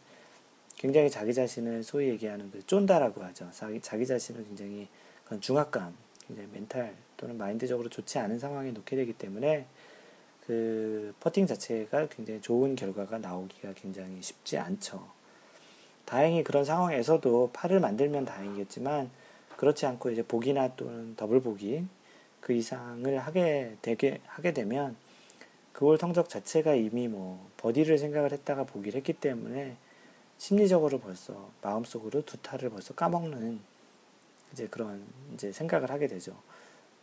S1: 굉장히 자기 자신을 소위 얘기하는 그 쫀다라고 하죠. 자기, 자기 자신을 굉장히 그런 중압감, 굉장히 멘탈 또는 마인드적으로 좋지 않은 상황에 놓게 되기 때문에 그 퍼팅 자체가 굉장히 좋은 결과가 나오기가 굉장히 쉽지 않죠. 다행히 그런 상황에서도 팔을 만들면 다행이겠지만 그렇지 않고 이제 보기나 또는 더블 보기 그 이상을 하게 되게 하게 되면 그걸 성적 자체가 이미 뭐 버디를 생각을 했다가 보기를 했기 때문에 심리적으로 벌써 마음속으로 두 타를 벌써 까먹는 이제 그런 이제 생각을 하게 되죠.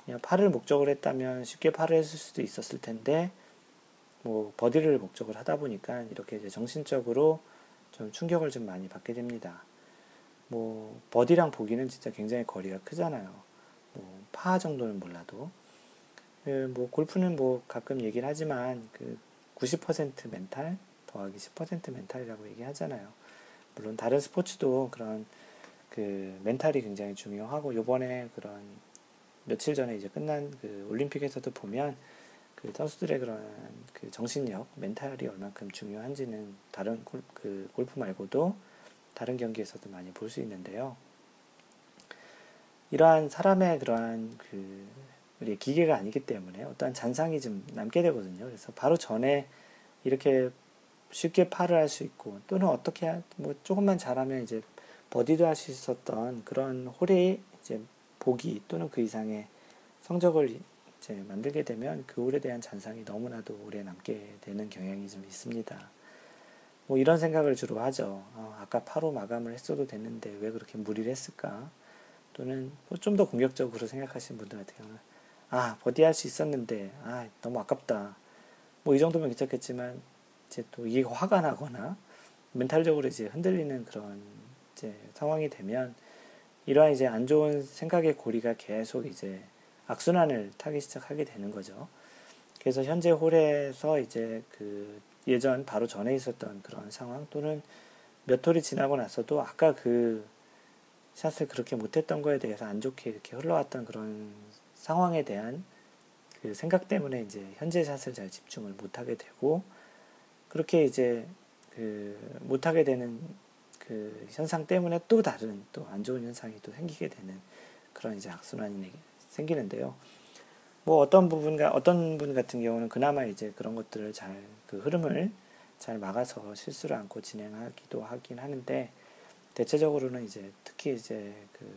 S1: 그냥 파를 목적으로 했다면 쉽게 파를 했을 수도 있었을 텐데 뭐 버디를 목적으로 하다 보니까 이렇게 이제 정신적으로 좀 충격을 좀 많이 받게 됩니다. 뭐 버디랑 보기는 진짜 굉장히 거리가 크잖아요. 뭐 파 정도는 몰라도 그 뭐 골프는 뭐 가끔 얘기를 하지만 그 90% 멘탈 더하기 10% 멘탈이라고 얘기하잖아요. 물론 다른 스포츠도 그런 그 멘탈이 굉장히 중요하고 요번에 그런 며칠 전에 이제 끝난 그 올림픽에서도 보면 그 선수들의 그런 그 정신력, 멘탈이 얼만큼 중요한지는 다른 골, 그 골프 말고도 다른 경기에서도 많이 볼 수 있는데요. 이러한 사람의 그러한 그 우리 기계가 아니기 때문에 어떠한 잔상이 좀 남게 되거든요. 그래서 바로 전에 이렇게 쉽게 파를 할수 있고 또는 어떻게 뭐 조금만 잘하면 이제 버디도 할 수 있었던 그런 홀의 이제 보기 또는 그 이상의 성적을 이제 만들게 되면 그 홀에 대한 잔상이 너무나도 오래 남게 되는 경향이 좀 있습니다. 뭐 이런 생각을 주로 하죠. 어, 아까 파로 마감을 했어도 됐는데 왜 그렇게 무리를 했을까? 또는 뭐좀 더 공격적으로 생각하시는 분들 같은 경우는 아 버디 할 수 있었는데 아 너무 아깝다. 뭐 이 정도면 괜찮겠지만 이제 또 이게 화가 나거나 멘탈적으로 이제 흔들리는 그런 이제 상황이 되면 이러한 이제 안 좋은 생각의 고리가 계속 이제 악순환을 타기 시작하게 되는 거죠. 그래서 현재 홀에서 이제 그 예전 바로 전에 있었던 그런 상황 또는 몇 홀이 지나고 나서도 아까 그 샷을 그렇게 못했던 거에 대해서 안 좋게 이렇게 흘러왔던 그런 상황에 대한 그 생각 때문에 이제 현재 샷을 잘 집중을 못하게 되고 그렇게 이제 그 못하게 되는 그 현상 때문에 또 다른 또 안 좋은 현상이 또 생기게 되는 그런 이제 악순환이 생기는데요. 뭐 어떤 부분과 어떤 분 같은 경우는 그나마 이제 그런 것들을 잘 그 흐름을 잘 막아서 실수를 않고 진행하기도 하긴 하는데 대체적으로는 이제 특히 이제 그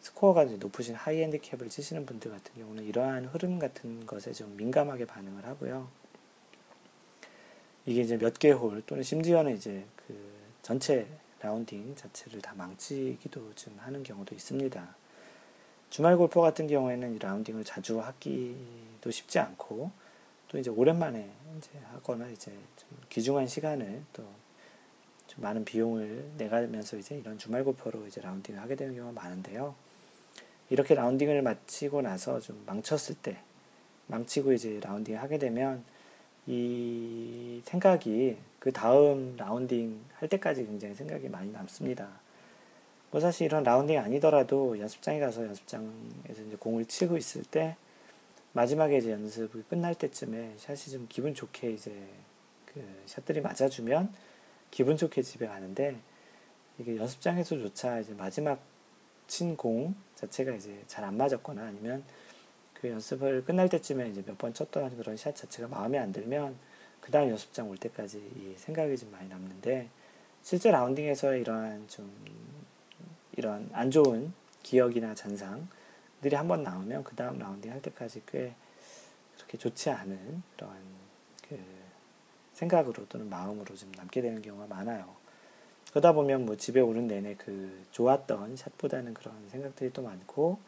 S1: 스코어가 높으신 high 핸디캡을 치시는 분들 같은 경우는 이러한 흐름 같은 것에 좀 민감하게 반응을 하고요. 이게 이제 몇 개 홀 또는 심지어는 이제 그 전체 라운딩 자체를 다 망치기도 좀 하는 경우도 있습니다. 주말 골퍼 같은 경우에는 이 라운딩을 자주 하기도 쉽지 않고 또 이제 오랜만에 이제 하거나 이제 좀 귀중한 시간을 또 좀 많은 비용을 내가면서 이제 이런 주말 골퍼로 이제 라운딩을 하게 되는 경우가 많은데요. 이렇게 라운딩을 마치고 나서 좀 망쳤을 때 망치고 이제 라운딩을 하게 되면 이 생각이 그 다음 라운딩 할 때까지 굉장히 생각이 많이 남습니다. 뭐 사실 이런 라운딩이 아니더라도 연습장에 가서 연습장에서 이제 공을 치고 있을 때 마지막에 이제 연습이 끝날 때쯤에 샷이 좀 기분 좋게 이제 그 샷들이 맞아주면 기분 좋게 집에 가는데 이게 연습장에서조차 이제 마지막 친 공 자체가 이제 잘 안 맞았거나 아니면 그 연습을 끝날 때쯤에 이제 몇 번 쳤던 그런 샷 자체가 마음에 안 들면 그 다음 연습장 올 때까지 이 생각이 좀 많이 남는데 실제 라운딩에서 이러한 좀 이런 안 좋은 기억이나 잔상들이 한 번 나오면 그 다음 라운딩 할 때까지 꽤 그렇게 좋지 않은 그런 그 생각으로 또는 마음으로 좀 남게 되는 경우가 많아요. 그러다 보면 뭐 집에 오는 내내 그 좋았던 샷보다는 그런 생각들이 또 많고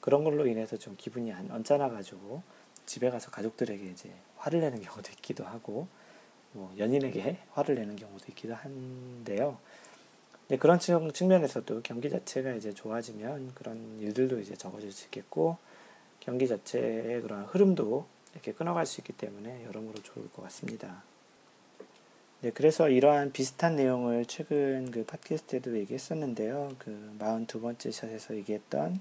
S1: 그런 걸로 인해서 좀 기분이 안, 언짢아가지고 집에 가서 가족들에게 이제 화를 내는 경우도 있기도 하고 뭐 연인에게 화를 내는 경우도 있기도 한데요. 네, 그런 측면에서도 경기 자체가 이제 좋아지면 그런 일들도 이제 적어질 수 있겠고 경기 자체의 그런 흐름도 이렇게 끊어갈 수 있기 때문에 여러모로 좋을 것 같습니다. 네, 그래서 이러한 비슷한 내용을 최근 그 팟캐스트에도 얘기했었는데요. 그 42번째 샷에서 얘기했던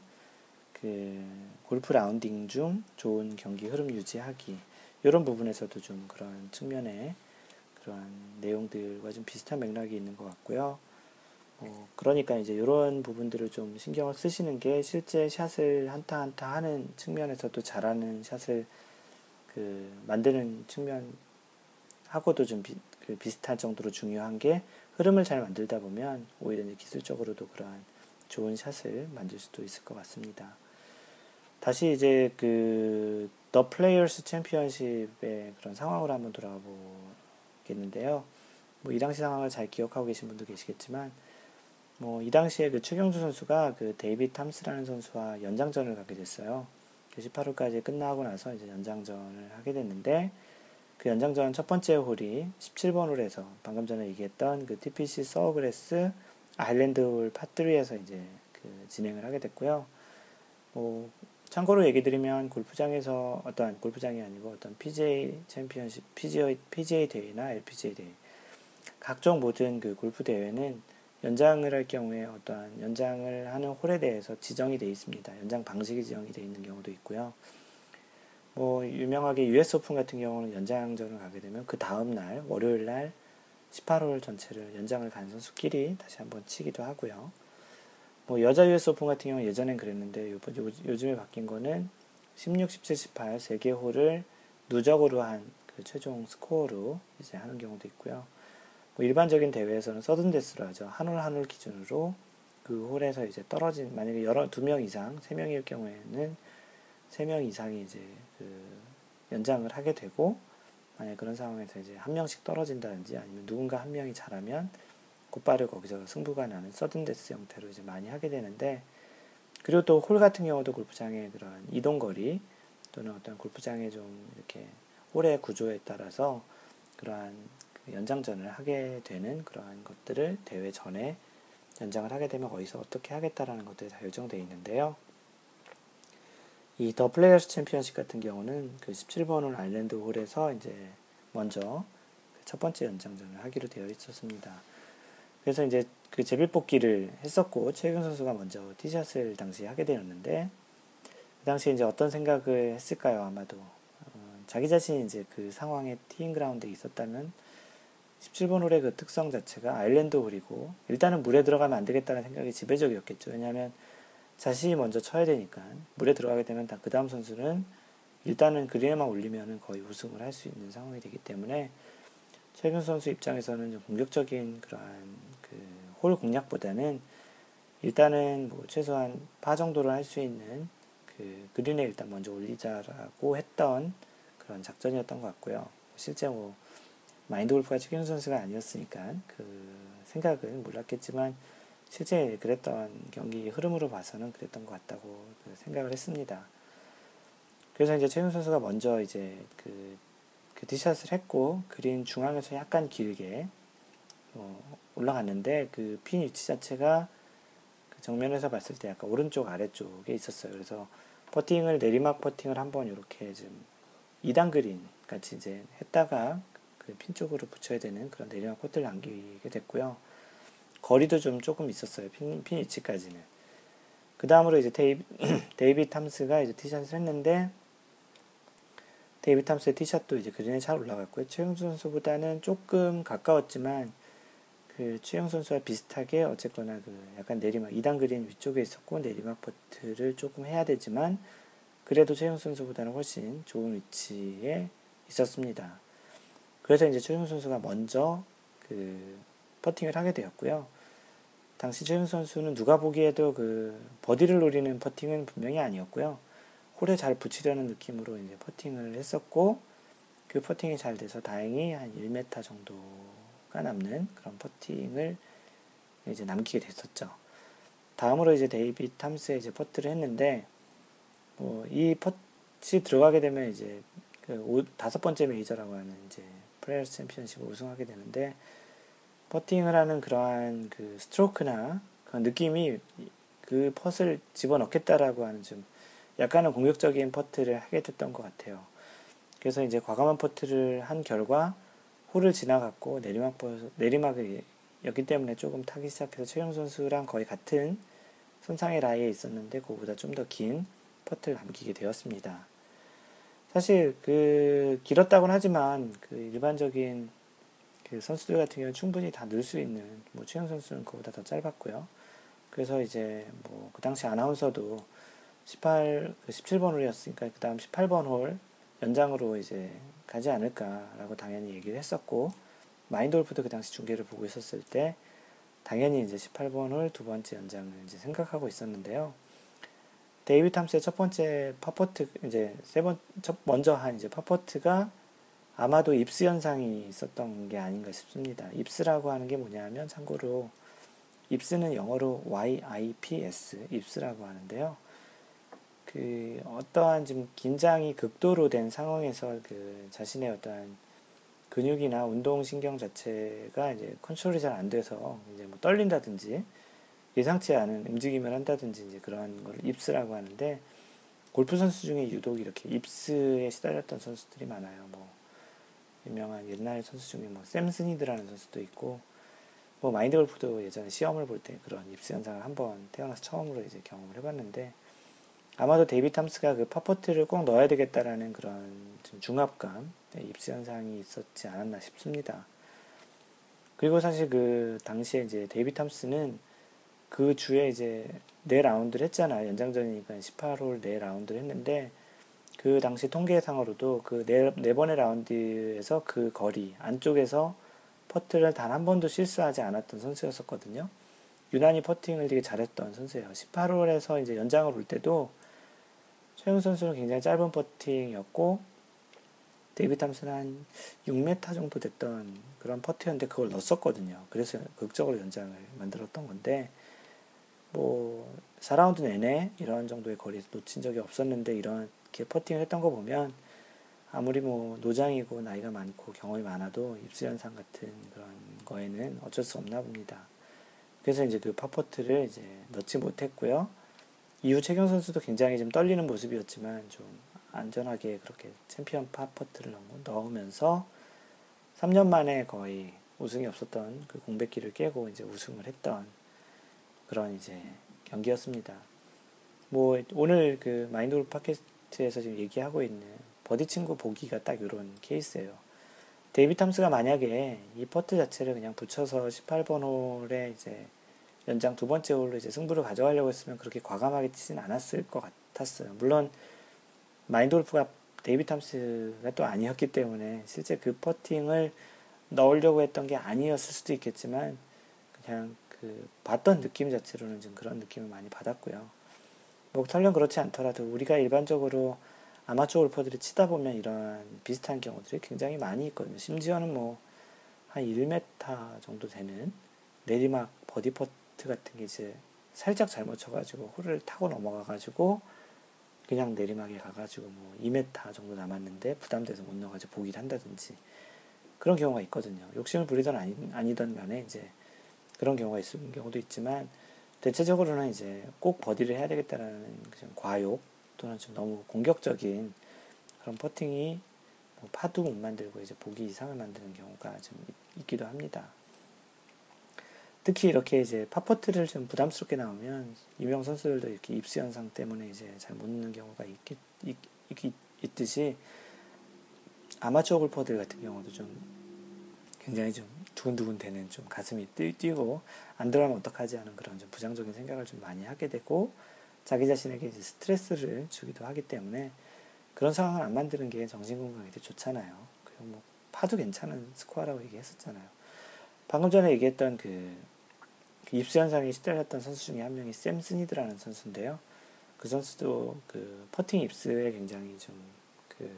S1: 그 골프 라운딩 중 좋은 경기 흐름 유지하기 이런 부분에서도 좀 그런 측면에 그런 내용들과 좀 비슷한 맥락이 있는 것 같고요. 어, 그러니까 이제 이런 부분들을 좀 신경을 쓰시는 게 실제 샷을 한타 한타 하는 측면에서도 잘하는 샷을 그 만드는 측면 하고도 좀 비, 그 비슷할 정도로 중요한 게 흐름을 잘 만들다 보면 오히려 기술적으로도 그러한 좋은 샷을 만들 수도 있을 것 같습니다. 다시 이제 그 The Players Championship의 그런 상황으로 한번 돌아가 보겠는데요. 뭐 이 당시 상황을 잘 기억하고 계신 분도 계시겠지만 뭐 이 당시에 그 최경주 선수가 그 데이비 탐스라는 선수와 연장전을 가게 됐어요. 18홀까지 끝나고 나서 이제 연장전을 하게 됐는데 그 연장전 첫 번째 홀이 17번 홀에서 방금 전에 얘기했던 그 TPC 소그래스 아일랜드 홀 파3에서 이제 그 진행을 하게 됐고요. 뭐 참고로 얘기 드리면 골프장에서 어떤 골프장이 아니고 어떤 PGA 챔피언십, PGA, PGA 대회나 LPGA 대회, 각종 모든 그 골프 대회는 연장을 할 경우에 어떠한 연장을 하는 홀에 대해서 지정이 되어 있습니다. 연장 방식이 지정이 되어 있는 경우도 있고요. 뭐 유명하게 US 오픈 같은 경우는 연장전을 가게 되면 그 다음 날 월요일 날 18홀 전체를 연장을 간 선수끼리 다시 한번 치기도 하고요. 뭐 여자 US 오픈 같은 경우 예전엔 그랬는데 요, 요, 즘에 바뀐 거는 16, 17, 18 세 개 홀을 누적으로 한 그 최종 스코어로 이제 하는 경우도 있고요. 뭐 일반적인 대회에서는 서든 데스로 하죠. 한 홀 한 홀 기준으로 그 홀에서 이제 떨어진 만약에 여러 두 명 이상 세 명일 경우에는 세 명 이상이 이제 그 연장을 하게 되고 만약 그런 상황에서 이제 한 명씩 떨어진다든지 아니면 누군가 한 명이 잘하면 곧바로 거기서 승부가 나는 서든 데스 형태로 이제 많이 하게 되는데 그리고 또 홀 같은 경우도 골프장의 그런 이동 거리 또는 어떤 골프장의 좀 이렇게 홀의 구조에 따라서 그러한 그 연장전을 하게 되는 그러한 것들을 대회 전에 연장을 하게 되면 어디서 어떻게 하겠다라는 것들이 다 결정되어 있는데요. 이 더 플레이어스 챔피언십 같은 경우는 그 17번 홀 아일랜드 홀에서 이제 먼저 그 첫 번째 연장전을 하기로 되어 있었습니다. 그래서 이제 그 제비 뽑기를 했었고 최경주 선수가 먼저 티샷을 당시 하게 되었는데 그 당시에 이제 어떤 생각을 했을까요? 아마도 어, 자기 자신이 이제 그 상황에 teeing ground에 있었다면 17번 홀의 그 특성 자체가 아일랜드 홀이고 일단은 물에 들어가면 안 되겠다는 생각이 지배적이었겠죠. 왜냐하면 자신이 먼저 쳐야 되니까 물에 들어가게 되면 그 다음 선수는 일단은 그린에만 올리면 거의 우승을 할 수 있는 상황이 되기 때문에 최근 선수 입장에서는 좀 공격적인 그러한 그 홀 공략보다는 일단은 뭐 최소한 파 정도를 할 수 있는 그 그린에 일단 먼저 올리자라고 했던 그런 작전이었던 것 같고요. 실제 뭐 마인드 골프가 최경 선수가 아니었으니까 그 생각은 몰랐겠지만 실제 그랬던 경기 흐름으로 봐서는 그랬던 것 같다고 그 생각을 했습니다. 그래서 이제 최경 선수가 먼저 이제 그, 그 티샷을 했고 그린 중앙에서 약간 길게 어, 올라갔는데 그 핀 위치 자체가 그 정면에서 봤을 때 약간 오른쪽 아래쪽에 있었어요. 그래서 퍼팅을 내리막 퍼팅을 한번 이렇게 좀 2단 그린 같이 이제 했다가 그 핀 쪽으로 붙여야 되는 그런 내리막 퍼트를 남기게 됐고요. 거리도 좀 조금 있었어요. 핀, 핀 위치까지는. 그 다음으로 이제 데이비, 데이비드 탐스가 이제 티샷을 했는데, 데이비드 탐스의 티샷도 이제 그린에 잘 올라갔고요. 최경주 선수보다는 조금 가까웠지만, 그 최경주 선수와 비슷하게 어쨌거나 그 약간 내리막 2단 그린 위쪽에 있었고 내리막 퍼트를 조금 해야 되지만 그래도 최영 선수보다는 훨씬 좋은 위치에 있었습니다. 그래서 이제 최윤 선수가 먼저 그 퍼팅을 하게 되었고요. 당시 최윤 선수는 누가 보기에도 그 버디를 노리는 퍼팅은 분명히 아니었고요. 홀에 잘 붙이려는 느낌으로 이제 퍼팅을 했었고 그 퍼팅이 잘 돼서 다행히 한 1m 정도가 남는 그런 퍼팅을 이제 남기게 됐었죠. 다음으로 이제 데이비 탐스의 이제 퍼트를 했는데 뭐 이 퍼트 들어가게 되면 이제 그 다섯 번째 메이저라고 하는 이제 플레이어스 챔피언십을 우승하게 되는데 퍼팅을 하는 그러한 그 스트로크나 그런 느낌이 그 퍼트를 집어넣겠다라고 하는 좀 약간은 공격적인 퍼트를 하게 됐던 것 같아요. 그래서 이제 과감한 퍼트를 한 결과 홀을 지나갔고 내리막 퍼 내리막이었기 때문에 조금 타기 시작해서 최영 선수랑 거의 같은 손상의 라이에 있었는데 그보다 좀 더 긴 퍼트를 남기게 되었습니다. 사실 그 길었다고는 하지만 그 일반적인 그 선수들 같은 경우는 충분히 다 늘 수 있는 뭐 최영 선수는 그보다 더 짧았고요. 그래서 이제 뭐 그 당시 아나운서도 18, 17번 그 홀이었으니까 그 다음 18번 홀 연장으로 이제 가지 않을까라고 당연히 얘기를 했었고 마인드 골프도 그 당시 중계를 보고 있었을 때 당연히 이제 18번 홀 두 번째 연장을 이제 생각하고 있었는데요. 데이비 탐스의 첫 번째 파퍼트 이제 세번 먼저 한 이제 파퍼트가 아마도 입스 현상이 있었던 게 아닌가 싶습니다. 입스라고 하는 게 뭐냐면 참고로 입스는 영어로 YIPS 입스라고 하는데요. 그 어떠한 좀 긴장이 극도로 된 상황에서 그 자신의 어떠한 근육이나 운동 신경 자체가 이제 컨트롤이 잘 안 돼서 이제 뭐 떨린다든지 예상치 않은 움직임을 한다든지 이제 그런 걸 입스라고 하는데 골프 선수 중에 유독 이렇게 입스에 시달렸던 선수들이 많아요. 뭐 유명한 옛날 선수 중에 뭐 샘스니드라는 선수도 있고 뭐 마인드 골프도 예전에 시험을 볼 때 그런 입스 현상을 한번 태어나서 처음으로 이제 경험을 해봤는데 아마도 데이비 탐스가 그 파퍼트를 꼭 넣어야 되겠다라는 그런 좀 중압감, 네, 입스 현상이 있었지 않았나 싶습니다. 그리고 사실 그 당시에 이제 데이비 탐스는 그 주에 이제 네 라운드를 했잖아. 연장전이니까 18홀 네 라운드를 했는데 그 당시 통계상으로도 그 네, 네 번의 라운드에서 그 거리 안쪽에서 퍼트를 단 한 번도 실수하지 않았던 선수였었거든요. 유난히 퍼팅을 되게 잘했던 선수예요. 18홀에서 이제 연장을 올 때도 최경주 선수는 굉장히 짧은 퍼팅이었고 데이비 탐스는 한 6m 정도 됐던 그런 퍼트였는데 그걸 넣었거든요. 그래서 극적으로 연장을 만들었던 건데 뭐 4라운드 내내 이런 정도의 거리에서 놓친 적이 없었는데 이렇게 퍼팅을 했던 거 보면 아무리 뭐 노장이고 나이가 많고 경험이 많아도 입스 현상 같은 그런 거에는 어쩔 수 없나 봅니다. 그래서 이제 그 파퍼트를 이제 넣지 못했고요. 이후 최경주 선수도 굉장히 좀 떨리는 모습이었지만 좀 안전하게 그렇게 챔피언 파퍼트를 넣으면서 3년 만에 거의 우승이 없었던 그 공백기를 깨고 이제 우승을 했던 그런 이제 경기였습니다. 뭐 오늘 그 마인드 골프 팟캐스트에서 지금 얘기하고 있는 버디 친구 보기가 딱 이런 케이스예요. 데이비 탐스가 만약에 이 퍼트 자체를 그냥 붙여서 18번 홀에 이제 연장 두 번째 홀로 이제 승부를 가져가려고 했으면 그렇게 과감하게 치진 않았을 것 같았어요. 물론 마인드 골프가 데이비 탐스가 또 아니었기 때문에 실제 그 퍼팅을 넣으려고 했던 게 아니었을 수도 있겠지만 그냥 그 봤던 느낌 자체로는 좀 그런 느낌을 많이 받았고요. 뭐 설령 그렇지 않더라도 우리가 일반적으로 아마추어 골퍼들이 치다 보면 이런 비슷한 경우들이 굉장히 많이 있거든요. 심지어는 뭐 한 1m 정도 되는 내리막 버디 퍼트 같은 게 이제 살짝 잘못 쳐가지고 홀을 타고 넘어가가지고 그냥 내리막에 가가지고 뭐 2m 정도 남았는데 부담돼서 못 넣어가지고 보기를 한다든지 그런 경우가 있거든요. 욕심을 부리던 아니, 아니던 간에 이제 그런 경우가 있는 경우도 있지만 대체적으로는 이제 꼭 버디를 해야 되겠다라는 과욕 또는 좀 너무 공격적인 그런 퍼팅이 뭐 파도 못 만들고 이제 보기 이상을 만드는 경우가 좀 있, 기도 합니다. 특히 이렇게 이제 파퍼트를 좀 부담스럽게 나오면 유명 선수들도 이렇게 입수 현상 때문에 이제 잘 못 넣는 경우가 있겠, 있, 있, 있듯이 아마추어 골퍼들 같은 경우도 좀 굉장히 좀 두근두근 되는 좀 가슴이 뛰, 고 안 들어가면 어떡하지 하는 그런 좀 부정적인 생각을 좀 많이 하게 되고 자기 자신에게 이제 스트레스를 주기도 하기 때문에 그런 상황을 안 만드는 게 정신 건강에 되게 좋잖아요. 그리고 뭐 파도 괜찮은 스코어라고 얘기했었잖아요. 방금 전에 얘기했던 그, 그 입스 현상에 시달렸던 선수 중에 한 명이 샘 스니드라는 선수인데요. 그 선수도 그 퍼팅 입스에 굉장히 좀 그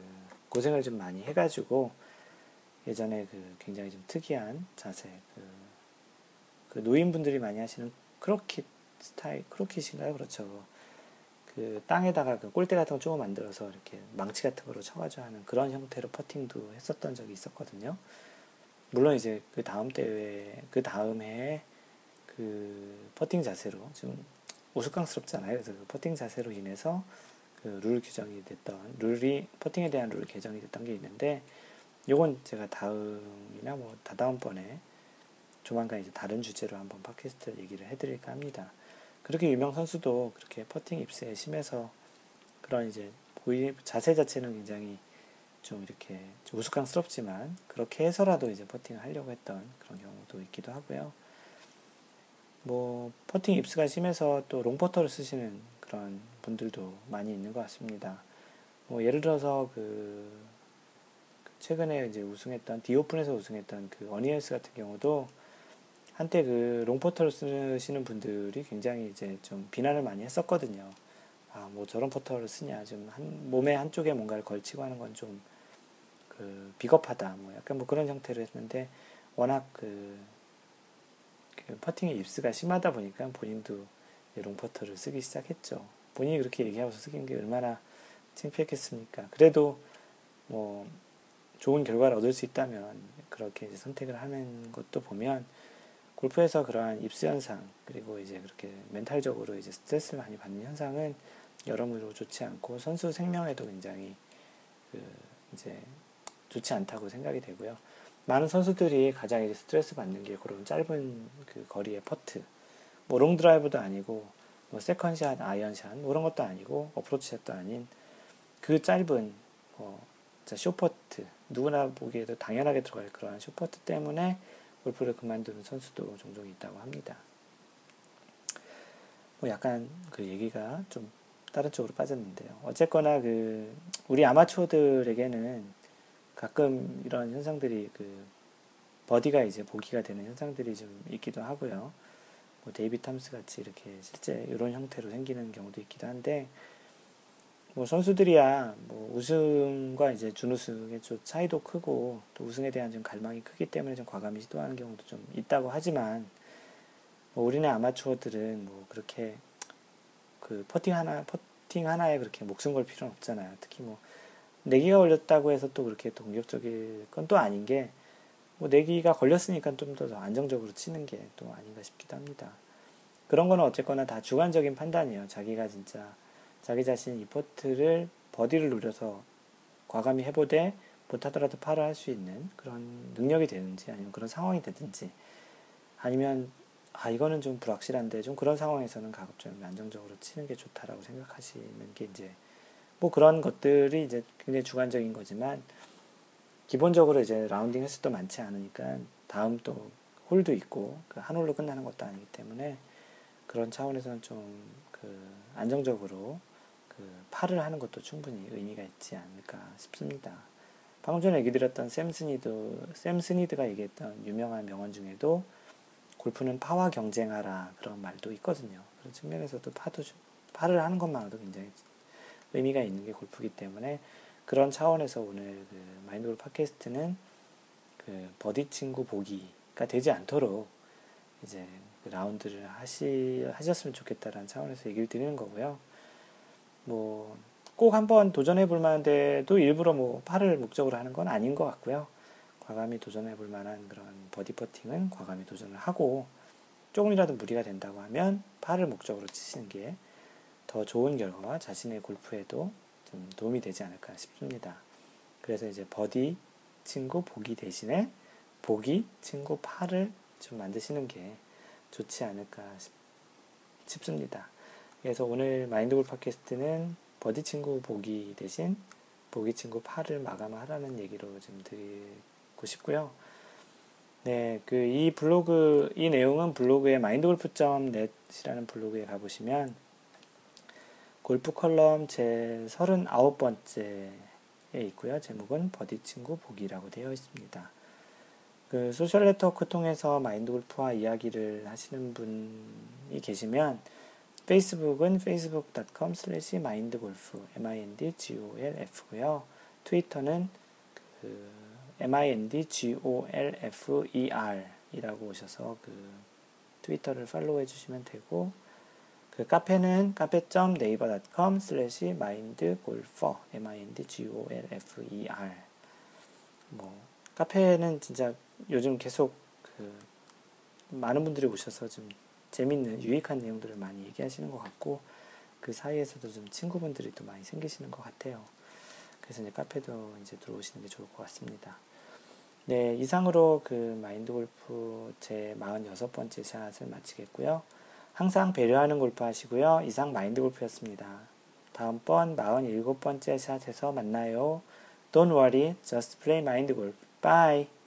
S1: 고생을 좀 많이 해가지고 예전에 그 굉장히 좀 특이한 자세, 그, 그 노인분들이 많이 하시는 크로킷 스타일, 크로킷인가요? 그렇죠. 그 땅에다가 그 골대 같은 거 조금 만들어서 이렇게 망치 같은 거로 쳐가지고 하는 그런 형태로 퍼팅도 했었던 적이 있었거든요. 물론 이제 그 다음 대회, 그 다음 해에 그 퍼팅 자세로 좀 우스꽝스럽잖아요. 그래서 그 퍼팅 자세로 인해서 그 룰 규정이 됐던, 룰이, 퍼팅에 대한 룰 개정이 됐던 게 있는데, 요건 제가 다음이나 뭐 다다음번에 조만간 이제 다른 주제로 한번 팟캐스트 얘기를 해드릴까 합니다. 그렇게 유명 선수도 그렇게 퍼팅 입수에 심해서 그런 이제 보이 자세 자체는 굉장히 좀 이렇게 좀 우스꽝스럽지만 그렇게 해서라도 이제 퍼팅을 하려고 했던 그런 경우도 있기도 하고요. 뭐 퍼팅 입수가 심해서 또 롱퍼터를 쓰시는 그런 분들도 많이 있는 것 같습니다. 뭐 예를 들어서 그 최근에 이제 우승했던 디오픈에서 우승했던 그 어니엘스 같은 경우도 한때 그 롱포터를 쓰시는 분들이 굉장히 이제 좀 비난을 많이 했었거든요. 아, 뭐 저런 포터를 쓰냐. 좀 한, 몸에 한쪽에 뭔가를 걸치고 하는 건 좀 그 비겁하다. 뭐 약간 뭐 그런 형태로 했는데 워낙 그, 그 퍼팅의 입스가 심하다 보니까 본인도 롱포터를 쓰기 시작했죠. 본인이 그렇게 얘기하고서 쓰긴 게 얼마나 창피했겠습니까. 그래도 뭐 좋은 결과를 얻을 수 있다면 그렇게 선택을 하는 것도 보면 골프에서 그러한 입수 현상 그리고 이제 그렇게 멘탈적으로 이제 스트레스를 많이 받는 현상은 여러모로 좋지 않고 선수 생명에도 굉장히 그 이제 좋지 않다고 생각이 되고요. 많은 선수들이 가장 이제 스트레스 받는 게 그런 짧은 그 거리의 퍼트, 뭐 롱드라이브도 아니고 뭐 세컨샷, 아이언샷 뭐 그런 것도 아니고 어프로치샷도 아닌 그 짧은 뭐 숏퍼트 누구나 보기에도 당연하게 들어갈 그러한 숏퍼트 때문에 골프를 그만두는 선수도 종종 있다고 합니다. 뭐 약간 그 얘기가 좀 다른 쪽으로 빠졌는데요. 어쨌거나 그 우리 아마추어들에게는 가끔 이런 현상들이 그 버디가 이제 보기가 되는 현상들이 좀 있기도 하고요. 뭐 데이비 탐스 같이 이렇게 실제 이런 형태로 생기는 경우도 있기도 한데 뭐 선수들이야 뭐 우승과 이제 준우승의 좀 차이도 크고 또 우승에 대한 좀 갈망이 크기 때문에 좀 과감히 시도하는 경우도 좀 있다고 하지만 뭐 우리네 아마추어들은 뭐 그렇게 그 퍼팅 하나 퍼팅 하나에 그렇게 목숨 걸 필요는 없잖아요. 특히 뭐 내기가 걸렸다고 해서 또 그렇게 또 공격적일 건 또 아닌 게 뭐 내기가 걸렸으니까 좀 더 안정적으로 치는 게 또 아닌가 싶기도 합니다. 그런 거는 어쨌거나 다 주관적인 판단이에요. 자기가 진짜 자기 자신 이 퍼트를 버디를 노려서 과감히 해보되 못하더라도 파를 할수 있는 그런 능력이 되는지 아니면 그런 상황이 되든지 아니면 아 이거는 좀 불확실한데 좀 그런 상황에서는 가급 좀 안정적으로 치는 게 좋다라고 생각하시는 게 이제 뭐 그런 것들이 이제 굉장히 주관적인 거지만 기본적으로 이제 라운딩 횟수도 많지 않으니까 다음 또 홀도 있고 그 한 홀로 끝나는 것도 아니기 때문에 그런 차원에서는 좀 그 안정적으로 그 파를 하는 것도 충분히 의미가 있지 않을까 싶습니다. 방금 전에 얘기 드렸던 샘 스니드, 샘 스니드가 얘기했던 유명한 명언 중에도 골프는 파와 경쟁하라 그런 말도 있거든요. 그런 측면에서도 파도, 파를 하는 것만으로도 굉장히 의미가 있는 게 골프기 때문에 그런 차원에서 오늘 그 마인드골프 팟캐스트는 그 버디 친구 보기가 되지 않도록 이제 그 라운드를 하시, 하셨으면 좋겠다라는 차원에서 얘기를 드리는 거고요. 뭐, 꼭 한번 도전해 볼 만한데도 일부러 뭐 파를 목적으로 하는 건 아닌 것 같고요. 과감히 도전해 볼 만한 그런 버디 퍼팅은 과감히 도전을 하고 조금이라도 무리가 된다고 하면 파를 목적으로 치시는 게 더 좋은 결과와 자신의 골프에도 좀 도움이 되지 않을까 싶습니다. 그래서 이제 버디 친구 보기 대신에 보기 친구 파를 좀 만드시는 게 좋지 않을까 싶습니다. 그래서 오늘 마인드골프 팟캐스트는 버디 친구 보기 대신 보기 친구 파로 마감하라는 얘기로 좀 드리고 싶고요. 네, 그 이 블로그 이 내용은 블로그에 마인드골프.net이라는 블로그에 가보시면 골프 컬럼 제 39번째에 있고요. 제목은 버디 친구 보기라고 되어 있습니다. 그 소셜 네트워크 통해서 마인드 골프와 이야기를 하시는 분이 계시면 페이스북은 facebook.com slash mindgolf mindgolf고요. 트위터는 그 mindgolfer 이라고 오셔서 그 트위터를 팔로우 해 주시면 되고 그 카페는 카페.naver.com slash mindgolfer mindgolfer 뭐 카페는 진짜 요즘 계속 그 많은 분들이 오셔서 좀 재밌는 유익한 내용들을 많이 얘기하시는 것 같고 그 사이에서도 좀 친구분들이 또 많이 생기시는 것 같아요. 그래서 이제 카페도 이제 들어오시는 게 좋을 것 같습니다. 네, 이상으로 그 마인드 골프 제 46번째 샷을 마치겠고요. 항상 배려하는 골프 하시고요. 이상 마인드 골프였습니다. 다음번 47번째 샷에서 만나요. Don't worry, just play mind golf. Bye.